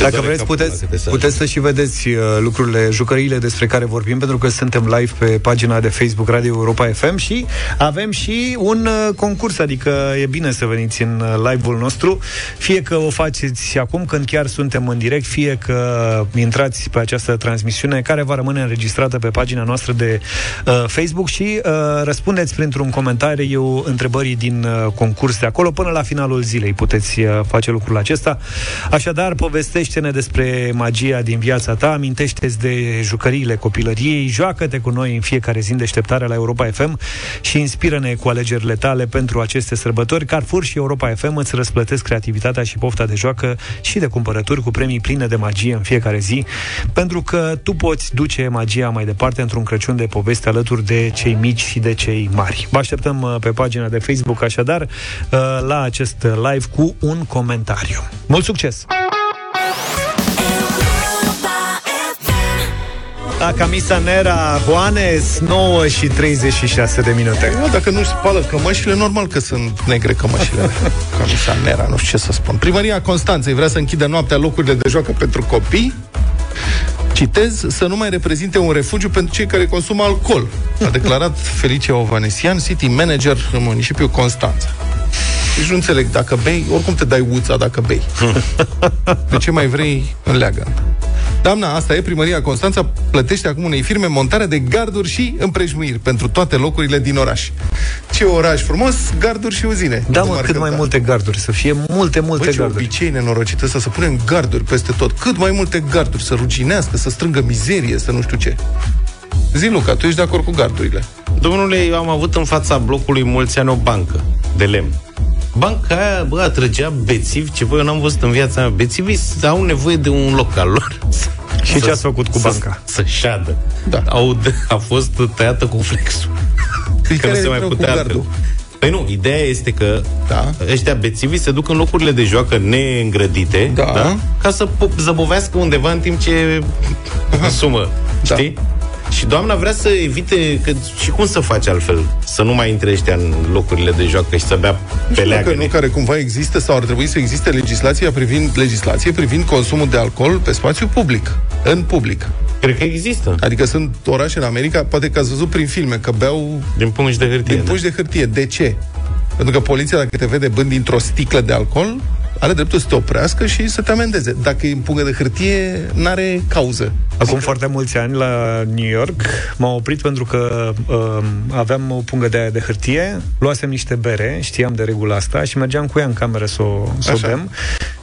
Dacă vreți, puteți, puteți să și vedeți uh, lucrurile, jucăriile despre care vorbim, pentru că suntem live pe pagina de Facebook Radio Europa FM și avem și un uh, concurs, adică e bine să veniți în uh, live-ul nostru, fie că o faceți acum când chiar suntem în direct, fie că intrați pe această transmisiune care va rămâne înregistrată pe pagina noastră de uh, Facebook și uh, răspundeți printr-un comentariu întrebării din uh, concurs de acolo până la finalul zilei zilei puteți uh, face lucrul acesta. Așadar, povestește-ne despre magia din viața ta, amintește-ți de jucăriile copilăriei, joacă-te cu noi în fiecare zi în deșteptare la Europa FM și inspiră-ne cu alegerile tale pentru aceste sărbători. Carrefour și Europa FM îți răsplătesc creativitatea și pofta de joacă și de cumpărături cu premii pline de magie în fiecare zi, pentru că tu poți duce magia mai departe într-un Crăciun de poveste alături de cei mici și de cei mari. Vă așteptăm uh, pe pagina de Facebook, așadar, uh, la acest live live cu un comentariu. Mult succes! La Camisa Nera, Juanes, 9 și 36 de minute. Eu, dacă nu-și spală cămășile, normal că sunt negre cămășile. Camisa Nera, nu știu ce să spun. Primăria Constanței vrea să închidă noaptea locurile de joacă pentru copii citez, să nu mai reprezinte un refugiu pentru cei care consumă alcool, a declarat Felicia Ovanesian, city manager în municipiul Constanța. Deci nu înțeleg, dacă bei, oricum te dai uța dacă bei. De ce mai vrei în leagă? Doamna, asta e, primăria Constanța plătește acum unei firme montarea de garduri și împrejmuiri pentru toate locurile din oraș. Ce oraș frumos, garduri și uzine. Da, mă, cât mai multe garduri, să fie multe, multe Bă, ce garduri. obicei nenorocită să se punem garduri peste tot. Cât mai multe garduri, să ruginească, să strângă mizerie, să nu știu ce. Zi, Luca, tu ești de acord cu gardurile? Domnule, eu am avut în fața blocului mulți ani o bancă de lemn. Banca aia, bă, atrăgea bețivi, ce bă, eu n-am văzut în viața mea. Bețivii au nevoie de un loc al lor. Și ce ați făcut cu banca? Să, să șadă. Da. Au, a fost tăiată cu flexul. Păi că nu care se e mai rău cu putea gardul? altfel. Păi nu, ideea este că da. ăștia bețivii se duc în locurile de joacă neîngrădite Da. da? ca să po- zăbovească undeva în timp ce consumă, Da. știi? Și doamna vrea să evite că, și cum să faci altfel? Să nu mai intre ăștia în locurile de joacă și să bea Nu pe știu dacă leagă. nu, care cumva există sau ar trebui să existe legislația privind, legislație privind consumul de alcool pe spațiu public, în public. Cred că există. Adică sunt orașe în America, poate că ați văzut prin filme, că beau Din pungi de hârtie. din da. puși de hârtie. De ce? Pentru că poliția, dacă te vede bând dintr-o sticlă de alcool, are dreptul să te oprească și să te amendeze. Dacă e în pungă de hârtie, n-are cauză. Acum foarte mulți ani la New York m-am oprit pentru că uh, aveam o pungă de aia de hârtie, luasem niște bere, știam de regulă asta și mergeam cu ea în cameră să o, să o Așa. bem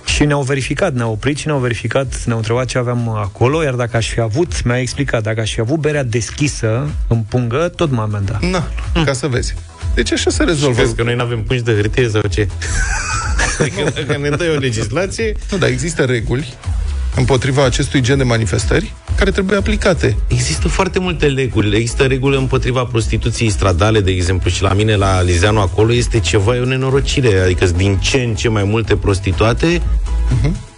și ne-au verificat, ne-au oprit și ne-au verificat, ne-au întrebat ce aveam acolo, iar dacă aș fi avut, mi-a explicat, dacă aș fi avut berea deschisă în pungă, tot m-a amendat. Na, ca să vezi. Deci așa se rezolvă. Crezi că noi nu avem pungi de hârtie sau ce? Adică dacă ne dai o legislație... Nu, dar există reguli împotriva acestui gen de manifestări care trebuie aplicate. Există foarte multe reguli. Există reguli împotriva prostituției stradale, de exemplu, și la mine, la Lizeanu, acolo este ceva, e o nenorocire. Adică sunt din ce în ce mai multe prostituate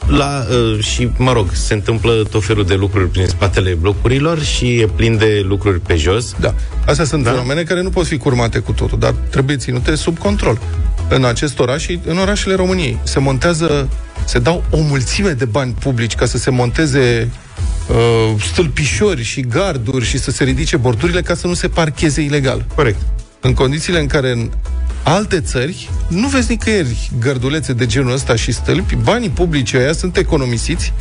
la, uh, și, mă rog, se întâmplă tot felul de lucruri prin spatele blocurilor și e plin de lucruri pe jos. Da. Astea sunt da? fenomene care nu pot fi curmate cu totul, dar trebuie ținute sub control. În acest oraș și în orașele României se montează, se dau o mulțime de bani publici ca să se monteze uh, stâlpișori și garduri și să se ridice bordurile ca să nu se parcheze ilegal. Corect. În condițiile în care în alte țări nu vezi nicăieri gărdulețe de genul ăsta și stâlpi, banii publici ăia sunt economisiți,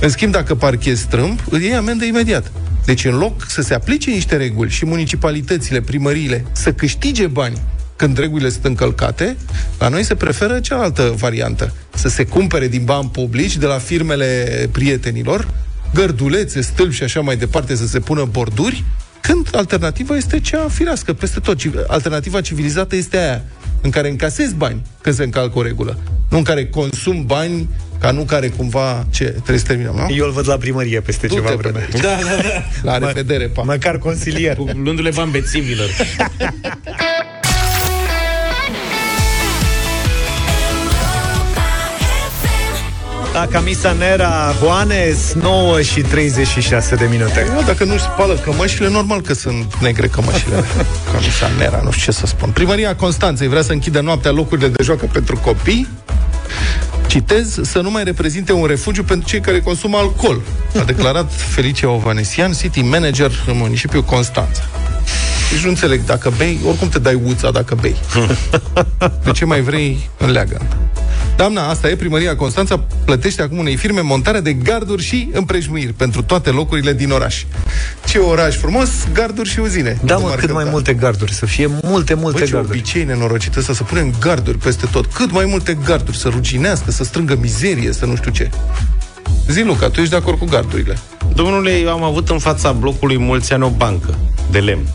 în schimb dacă parchezi strâmb, îi iei amendă imediat. Deci în loc să se aplice niște reguli și municipalitățile, primăriile să câștige bani când regulile sunt încălcate, la noi se preferă cealaltă variantă. Să se cumpere din bani publici de la firmele prietenilor, gărdulețe, stâlpi și așa mai departe să se pună borduri, când alternativa este cea firească peste tot. Ci- Alternativa civilizată este aia. în care încasezi bani când se încalcă o regulă, nu în care consum bani ca nu care cumva... Ce? Trebuie să terminăm, nu? Eu îl văd la primărie peste Du-te ceva pe vreme. aici. Da, da, da. La revedere, pa. Măcar consilier. Luându-le bani bețivilor. La Camisa Nera, Juanes, 9 și 36 de minute. Eu, dacă nu-și spală cămășile, normal că sunt negre cămășile. Camisa Nera, nu știu ce să spun. Primăria Constanței vrea să închidă noaptea locurile de joacă pentru copii Citez, să nu mai reprezinte un refugiu pentru cei care consumă alcool, a declarat Felicia Ovanesian, city manager în municipiul Constanța. Deci nu înțeleg, dacă bei, oricum te dai uța dacă bei. De ce mai vrei în leagă? Doamna, asta e, primăria Constanța plătește acum unei firme montarea de garduri și împrejmuiri pentru toate locurile din oraș. Ce oraș frumos, garduri și uzine. Da, Cum mă, ar cât cânta. mai multe garduri, să fie multe, multe Bă, ce garduri. obicei nenorocit ăsta, să punem garduri peste tot. Cât mai multe garduri, să ruginească, să strângă mizerie, să nu știu ce. Zi, Luca, tu ești de acord cu gardurile? Domnule, eu am avut în fața blocului mulți ani o bancă de lemn.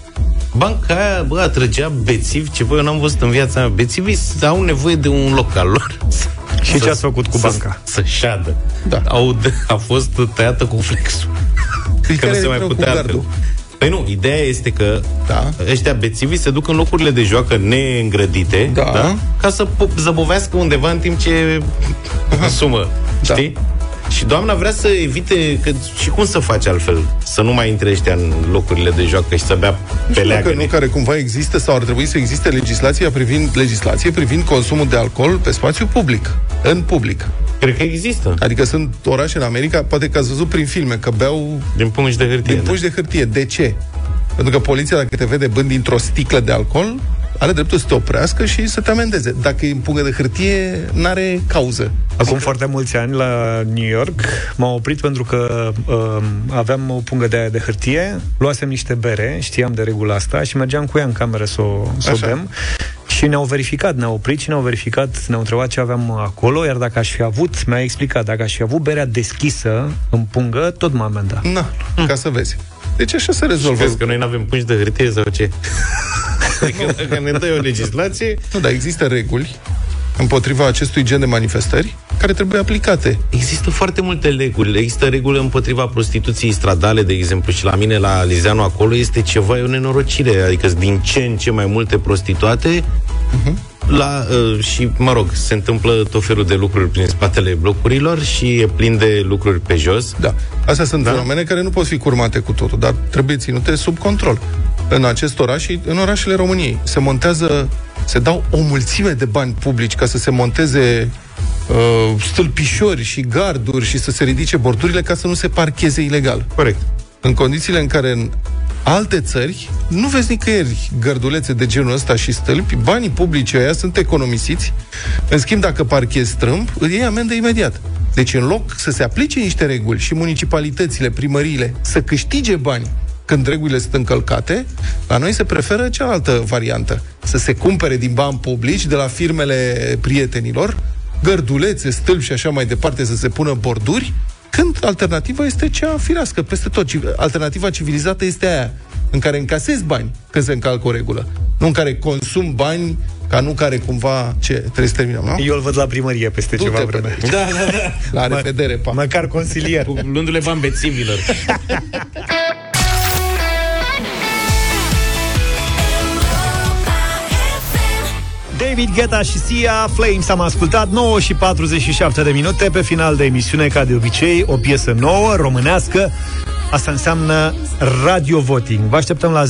Banca aia, bă, atrăgea bețivi, ce voi eu n-am văzut în viața mea. Bețivii au nevoie de un loc al lor. Și ce ați făcut cu banca? Să, să șadă. Da. Au, a fost tăiată cu flexul. Păi că nu care se e mai rău cu putea gardul? altfel. Păi nu, ideea este că da. ăștia bețivii se duc în locurile de joacă neîngrădite, Da. da. ca să po- zăbovească undeva în timp ce consumă, Da. știi? Și doamna vrea să evite, că, și cum să faci altfel? Să nu mai intre ăștia în locurile de joacă și să bea Nu pe știu dacă nu leagăne. care cumva există sau ar trebui să existe legislația privind, legislație privind consumul de alcool pe spațiu public, în public. Cred că există. Adică sunt orașe în America, poate că ați văzut prin filme, că beau Din pungi de hârtie. din puși de hârtie. De ce? Pentru că poliția, dacă te vede bând dintr-o sticlă de alcool, are dreptul să te oprească și să te amendeze. Dacă e în pungă de hârtie, n-are cauză. Acum foarte mulți ani la New York m-am oprit pentru că uh, aveam o pungă de aia de hârtie, luasem niște bere, știam de regula asta și mergeam cu ea în cameră să o, să o Așa. bem și ne-au verificat, ne-au oprit și ne-au verificat, ne-au întrebat ce aveam acolo, iar dacă aș fi avut, mi-a explicat, dacă aș fi avut berea deschisă în pungă, tot m-a amendat. Na, ca să vezi. Deci așa se rezolvă. Vezi că noi nu avem pungi de hârtie sau ce? Adică dacă ne dai o legislație... Nu, dar există reguli împotriva acestui gen de manifestări care trebuie aplicate. Există foarte multe reguli. Există reguli împotriva prostituției stradale, de exemplu, și la mine, la Lizeanu, acolo este ceva, e o nenorocire. Adică sunt din ce în ce mai multe prostituate la, uh, și, mă rog, se întâmplă tot felul de lucruri prin spatele blocurilor și e plin de lucruri pe jos. Da. Astea sunt da? fenomene care nu pot fi curmate cu totul, dar trebuie ținute sub control. În acest oraș și în orașele României se montează, se dau o mulțime de bani publici ca să se monteze uh, stâlpișori și garduri și să se ridice bordurile ca să nu se parcheze ilegal. Corect. În condițiile în care în alte țări nu vezi nicăieri gărdulețe de genul ăsta și stâlpi, banii publici ăia sunt economisiți, în schimb dacă parchezi strâmb, îți iei amendă imediat. Deci în loc să se aplice niște reguli și municipalitățile, primăriile, să câștige bani când regulile sunt încălcate, la noi se preferă cealaltă variantă. Să se cumpere din bani publici de la firmele prietenilor, gărdulețe, stâlpi și așa mai departe, să se pună borduri, când alternativa este cea firească peste tot. Ci- Alternativa civilizată este aia în care încasezi bani când se încalcă o regulă. Nu în care consum bani ca nu care cumva... Ce? Trebuie să terminăm, nu? Eu îl văd la primărie peste Du-te ceva pe vreme. aici. Da, da, da. La revedere, pa. Măcar consilier. Luându-le bani bețivilor. David Guetta și Sia, Flames am ascultat 9 și 47 de minute pe final de emisiune, ca de obicei, o piesă nouă, românească. Asta înseamnă radio voting. Vă așteptăm la 0372069599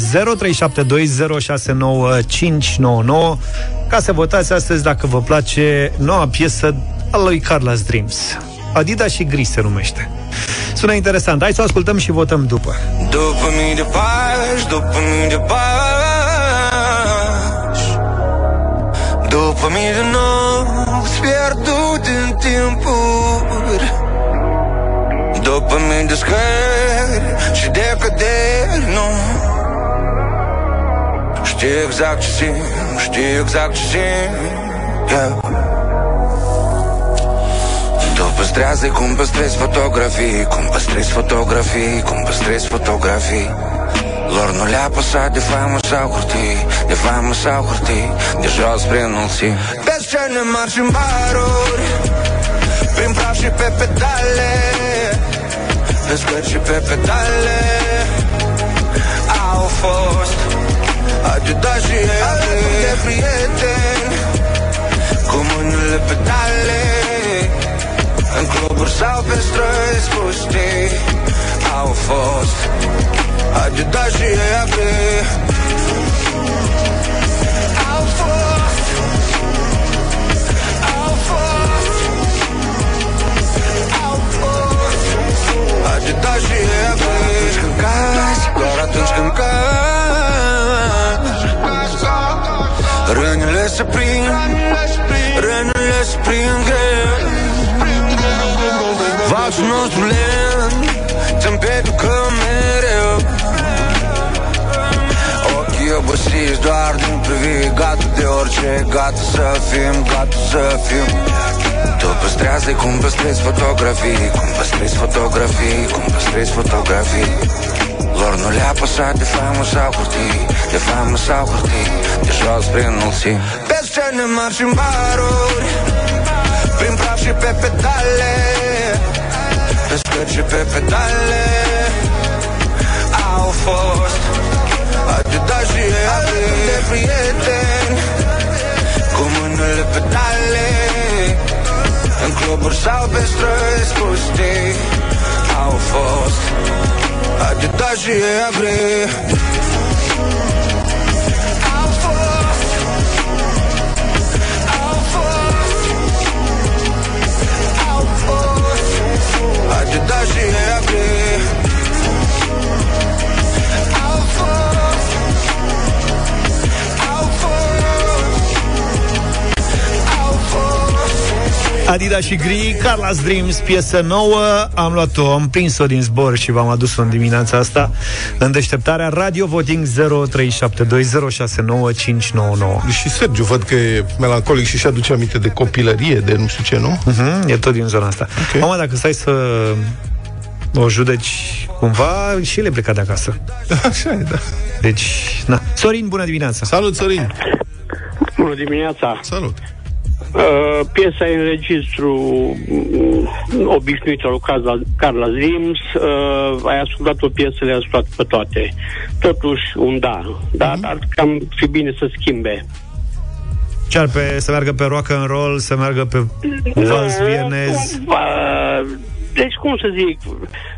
ca să votați astăzi dacă vă place noua piesă a lui Carlos Dreams. Adidas și Gris se numește. Sună interesant. Hai să o ascultăm și votăm după. După mii de pași, după mii de pași După mii de nopți pierdut în timpuri. După mii de scări și de căderi, nu. Știu exact ce simt, știu exact ce simt yeah. Tu păstrează cum păstrezi fotografii Cum păstrezi fotografii Cum păstrezi fotografii Lor nu le-a păsat de faimă sau hârtii De faimă sau hârtii De jos spre înălțimi Pe scene mari și în baruri Prin praf și pe pedale Pe scări și pe pedale Au fost Adidas și alături de prieteni Cu mâinile pedale În cluburi sau pe străzi pustii Au fost Adidas și agri Au fost Au fost Au fost Adidas și agri Atunci când cazi Doar atunci când cazi Rănile se prind Rănile se prind greu. Vasul nostru lent obosiți doar din priviri Gata de orice, gata să fim, gata să fim. Tu păstrează cum păstrezi fotografii Cum păstrezi fotografii, cum păstrezi fotografii. Lor nu le-a păsat de faimă sau hârtii De faimă sau hârtii De jos prin înălțimi Pe scene mari și în baruri Prin praf și pe pedale. Pe scări și pe pedale Au fost Adidas și alături de prieteni Cu mâinile pedale În cluburi sau pe străzi pustii Au fost. Adidas și agri Au fost. Au fost. Au fost. Adidas și agri Adidas și Gri, Carla's Dreams, piesă nouă. Am luat-o, am prins-o din zbor și v-am adus-o în dimineața asta. În deșteptarea Radio Voting 0372069599 Și Sergiu, văd că e melancolic și și aduce aminte de copilărie, de nu știu ce, nu? uh-huh, E tot din zona asta. Okay. Mama, dacă stai să o judeci cumva și le pleca de acasă. Așa e, da. Deci, na. Sorin, bună dimineața. Salut, Sorin. Bună dimineața! Salut! Uh, piesa e în registru mm, obișnuit al lui Carla, Carla Zims. Uh, ai ascultat o piesă, le-ai ascultat pe toate. Totuși, un da. Da, Mhm. dar cam fi bine să schimbe. Ce ar pe, să meargă pe rock and roll, să meargă pe vals vienez Uh, deci, cum să zic,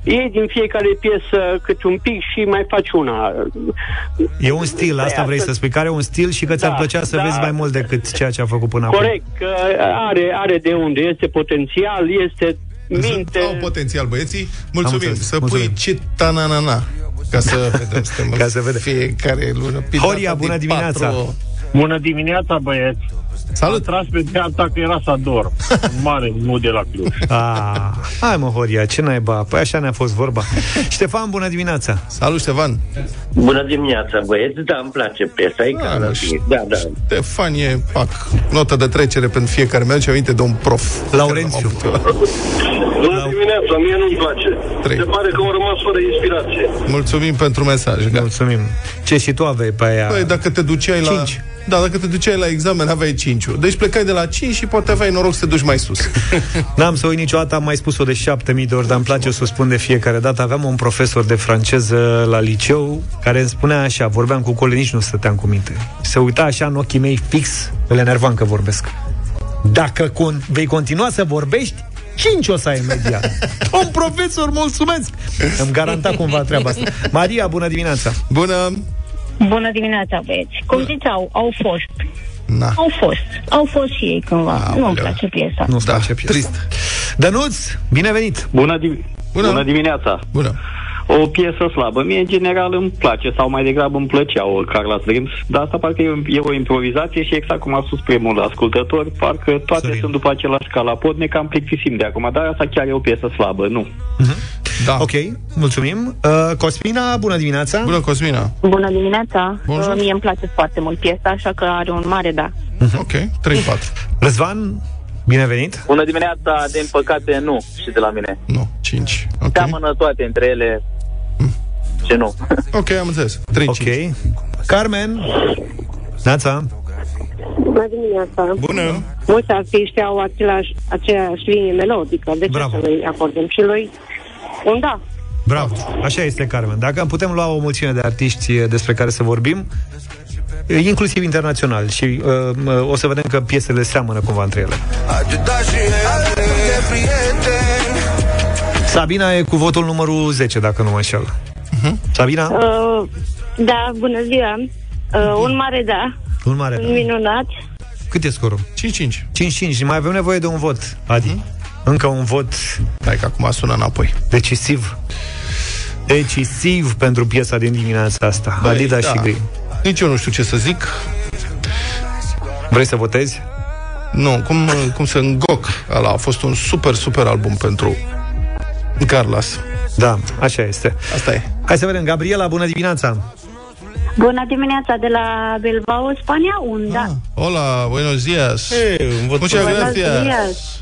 iei din fiecare piesă câte un pic și mai faci una. E un stil, asta vrei să spui, care e un stil și că ți-ar Da, plăcea să da. vezi mai mult decât ceea ce a făcut până acum. Corect, că are, are de unde, este potențial, este minte. Au potențial băieții. Mulțumim. înțeles, Să mulțumim. pui ce tananana ca să vedem. Suntem Ca să vedem. Fiecare lună. Horia, bună dimineața! Bună dimineața, băieți! Salut! Am tras pe dreapta că era Sador. Un mare nu de la Cluj. Ah, hai mă, Horia, ce naiba? Păi așa ne-a fost vorba. Ștefan, bună dimineața! Salut, Ștefan! Bună dimineața, băieți, da, îmi place piesa, e ca la tine. Da, da. Ștefan e, pac, notă de trecere pentru fiecare. Mi-aduce aminte de un prof. Laurențiu. Bună dimineața, mie nu-mi place. Trei. Se pare că au rămas fără inspirație. Mulțumim pentru mesaj. Gata. Mulțumim. Ce și tu aveai pe aia? Păi, dacă te duceai la... Cinci. Da, dacă te duceai la examen, aveai 5 Deci plecai de la 5 și poate aveai noroc să te duci mai sus. N-am să uit niciodată, am mai spus-o de șapte mii de ori, dar îmi place să o spun de fiecare dată. Aveam un profesor de franceză la liceu care îmi spunea așa, vorbeam cu colegi, nici nu stăteam cu minte. Se uita așa în ochii mei fix, îl enervam că vorbesc. Dacă con- vei continua să vorbești, cinci o să ai imediat. Un profesor, mulțumesc! Îmi garanta cumva treaba asta. Maria, bună dimineața! Bună! Bună dimineața, băieți. Cum ziceau, au fost. Na. Au fost. Au fost și ei cândva. Nu-mi place piesa. Nu-ți Da, place piesa. trist. Dănuț, bine venit! Bună, dim- Bună. Bună dimineața! Bună! O piesă slabă. Mie, în general, îmi place, sau mai degrabă îmi plăcea o Carla Dreams, dar asta parcă e, o- e o improvizație și exact cum a spus primul ascultător, parcă toate Sorin. sunt după același calapod, ne cam plictisim de acum, dar asta chiar e o piesă slabă, nu. Da. Ok, mulțumim. Uh, Cosmina, bună dimineața! Bună, Cosmina! Bună dimineața. Bonjour. Uh, Mie îmi place foarte mult piesa, așa că are un mare da. Ok, 3-4. Răzvan, bine venit! Bună dimineața, din păcate nu și de la mine. Nu, 5. Ok. Seamănă toate între ele. ce nu. Ok, am înțeles. 3 Ok. Carmen? Nața? Bună dimineața! Bună! Mulți artiști au același, aceeași linie melodică. De ce Bravo. să nu-i acordăm și lui un da? Bravo, așa este, Carmen. Dacă putem lua o mulțime de artiști despre care să vorbim, inclusiv internațional, și uh, o să vedem că piesele seamănă cumva între ele. Sabina e cu votul numărul 10, dacă nu mă înșel. Uh-huh. Sabina? Uh, da, bună ziua! Uh, un mare da, Un mare. un minunat. Cât e scorul? 5-5. 5-5. Mai avem nevoie de un vot, Adi. Uh-huh. Încă un vot. Hai că acum sună înapoi. Decisiv. Decisiv pentru piesa din dimineața asta. Băi, Adidas da. și Green. Nici eu nu știu ce să zic. Vrei să votezi? Nu, cum, cum să îngoc. Ăla a fost un super, super album pentru Carlos. Da, așa este. Asta e. Hai să vedem. Gabriela, bună dimineața! Bună dimineața de la Bilbao, Spania, un da. Hola, buenos días. Hey, Muchas Buenos gracias. días.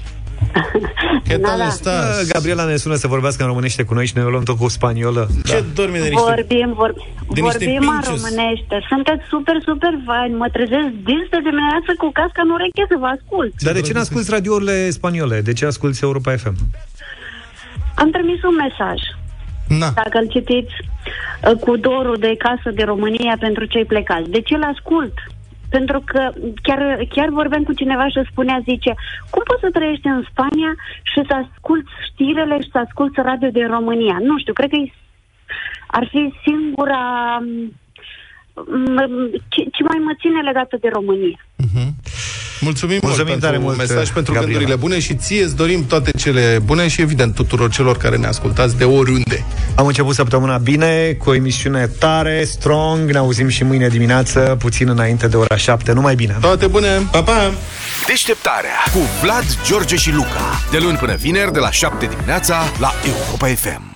¿Qué tal Nada. estás? Gabriela ne sună să vorbească în românește cu noi și noi o luăm tot cu spaniolă. Ce dormi de niște... Vorbim, vor, de niște vorbim în pinches. românește. Sunteți super, super faini. Mă trezesc dis de dimineață cu casca în ureche să vă ascult. Dar de ce nu asculti radiourile spaniole? De ce asculti Europa FM? Am trimis un mesaj. Na. Dacă îl citiți uh, cu dorul de casă de România pentru cei plecați. De ce îl ascult? Pentru că chiar, chiar vorbeam cu cineva și spunea, zice, cum poți să trăiești în Spania și să asculți știrile și să asculți radio de România? Nu știu, cred că e- ar fi singura m- ce, ce mai mă ține legată de România. Mulțumim, Mulțumim mult tare pentru mult, mesaj, pentru Gabriela. gândurile bune și ție îți dorim toate cele bune și evident tuturor celor care ne ascultați de oriunde. Am început săptămâna bine, cu o emisiune tare, strong. Ne auzim și mâine dimineață, puțin înainte de ora 7. Numai bine! Toate bune! Pa, pa! Deșteptarea cu Vlad, George și Luca. De luni până vineri, de la 7 dimineața, la Europa FM.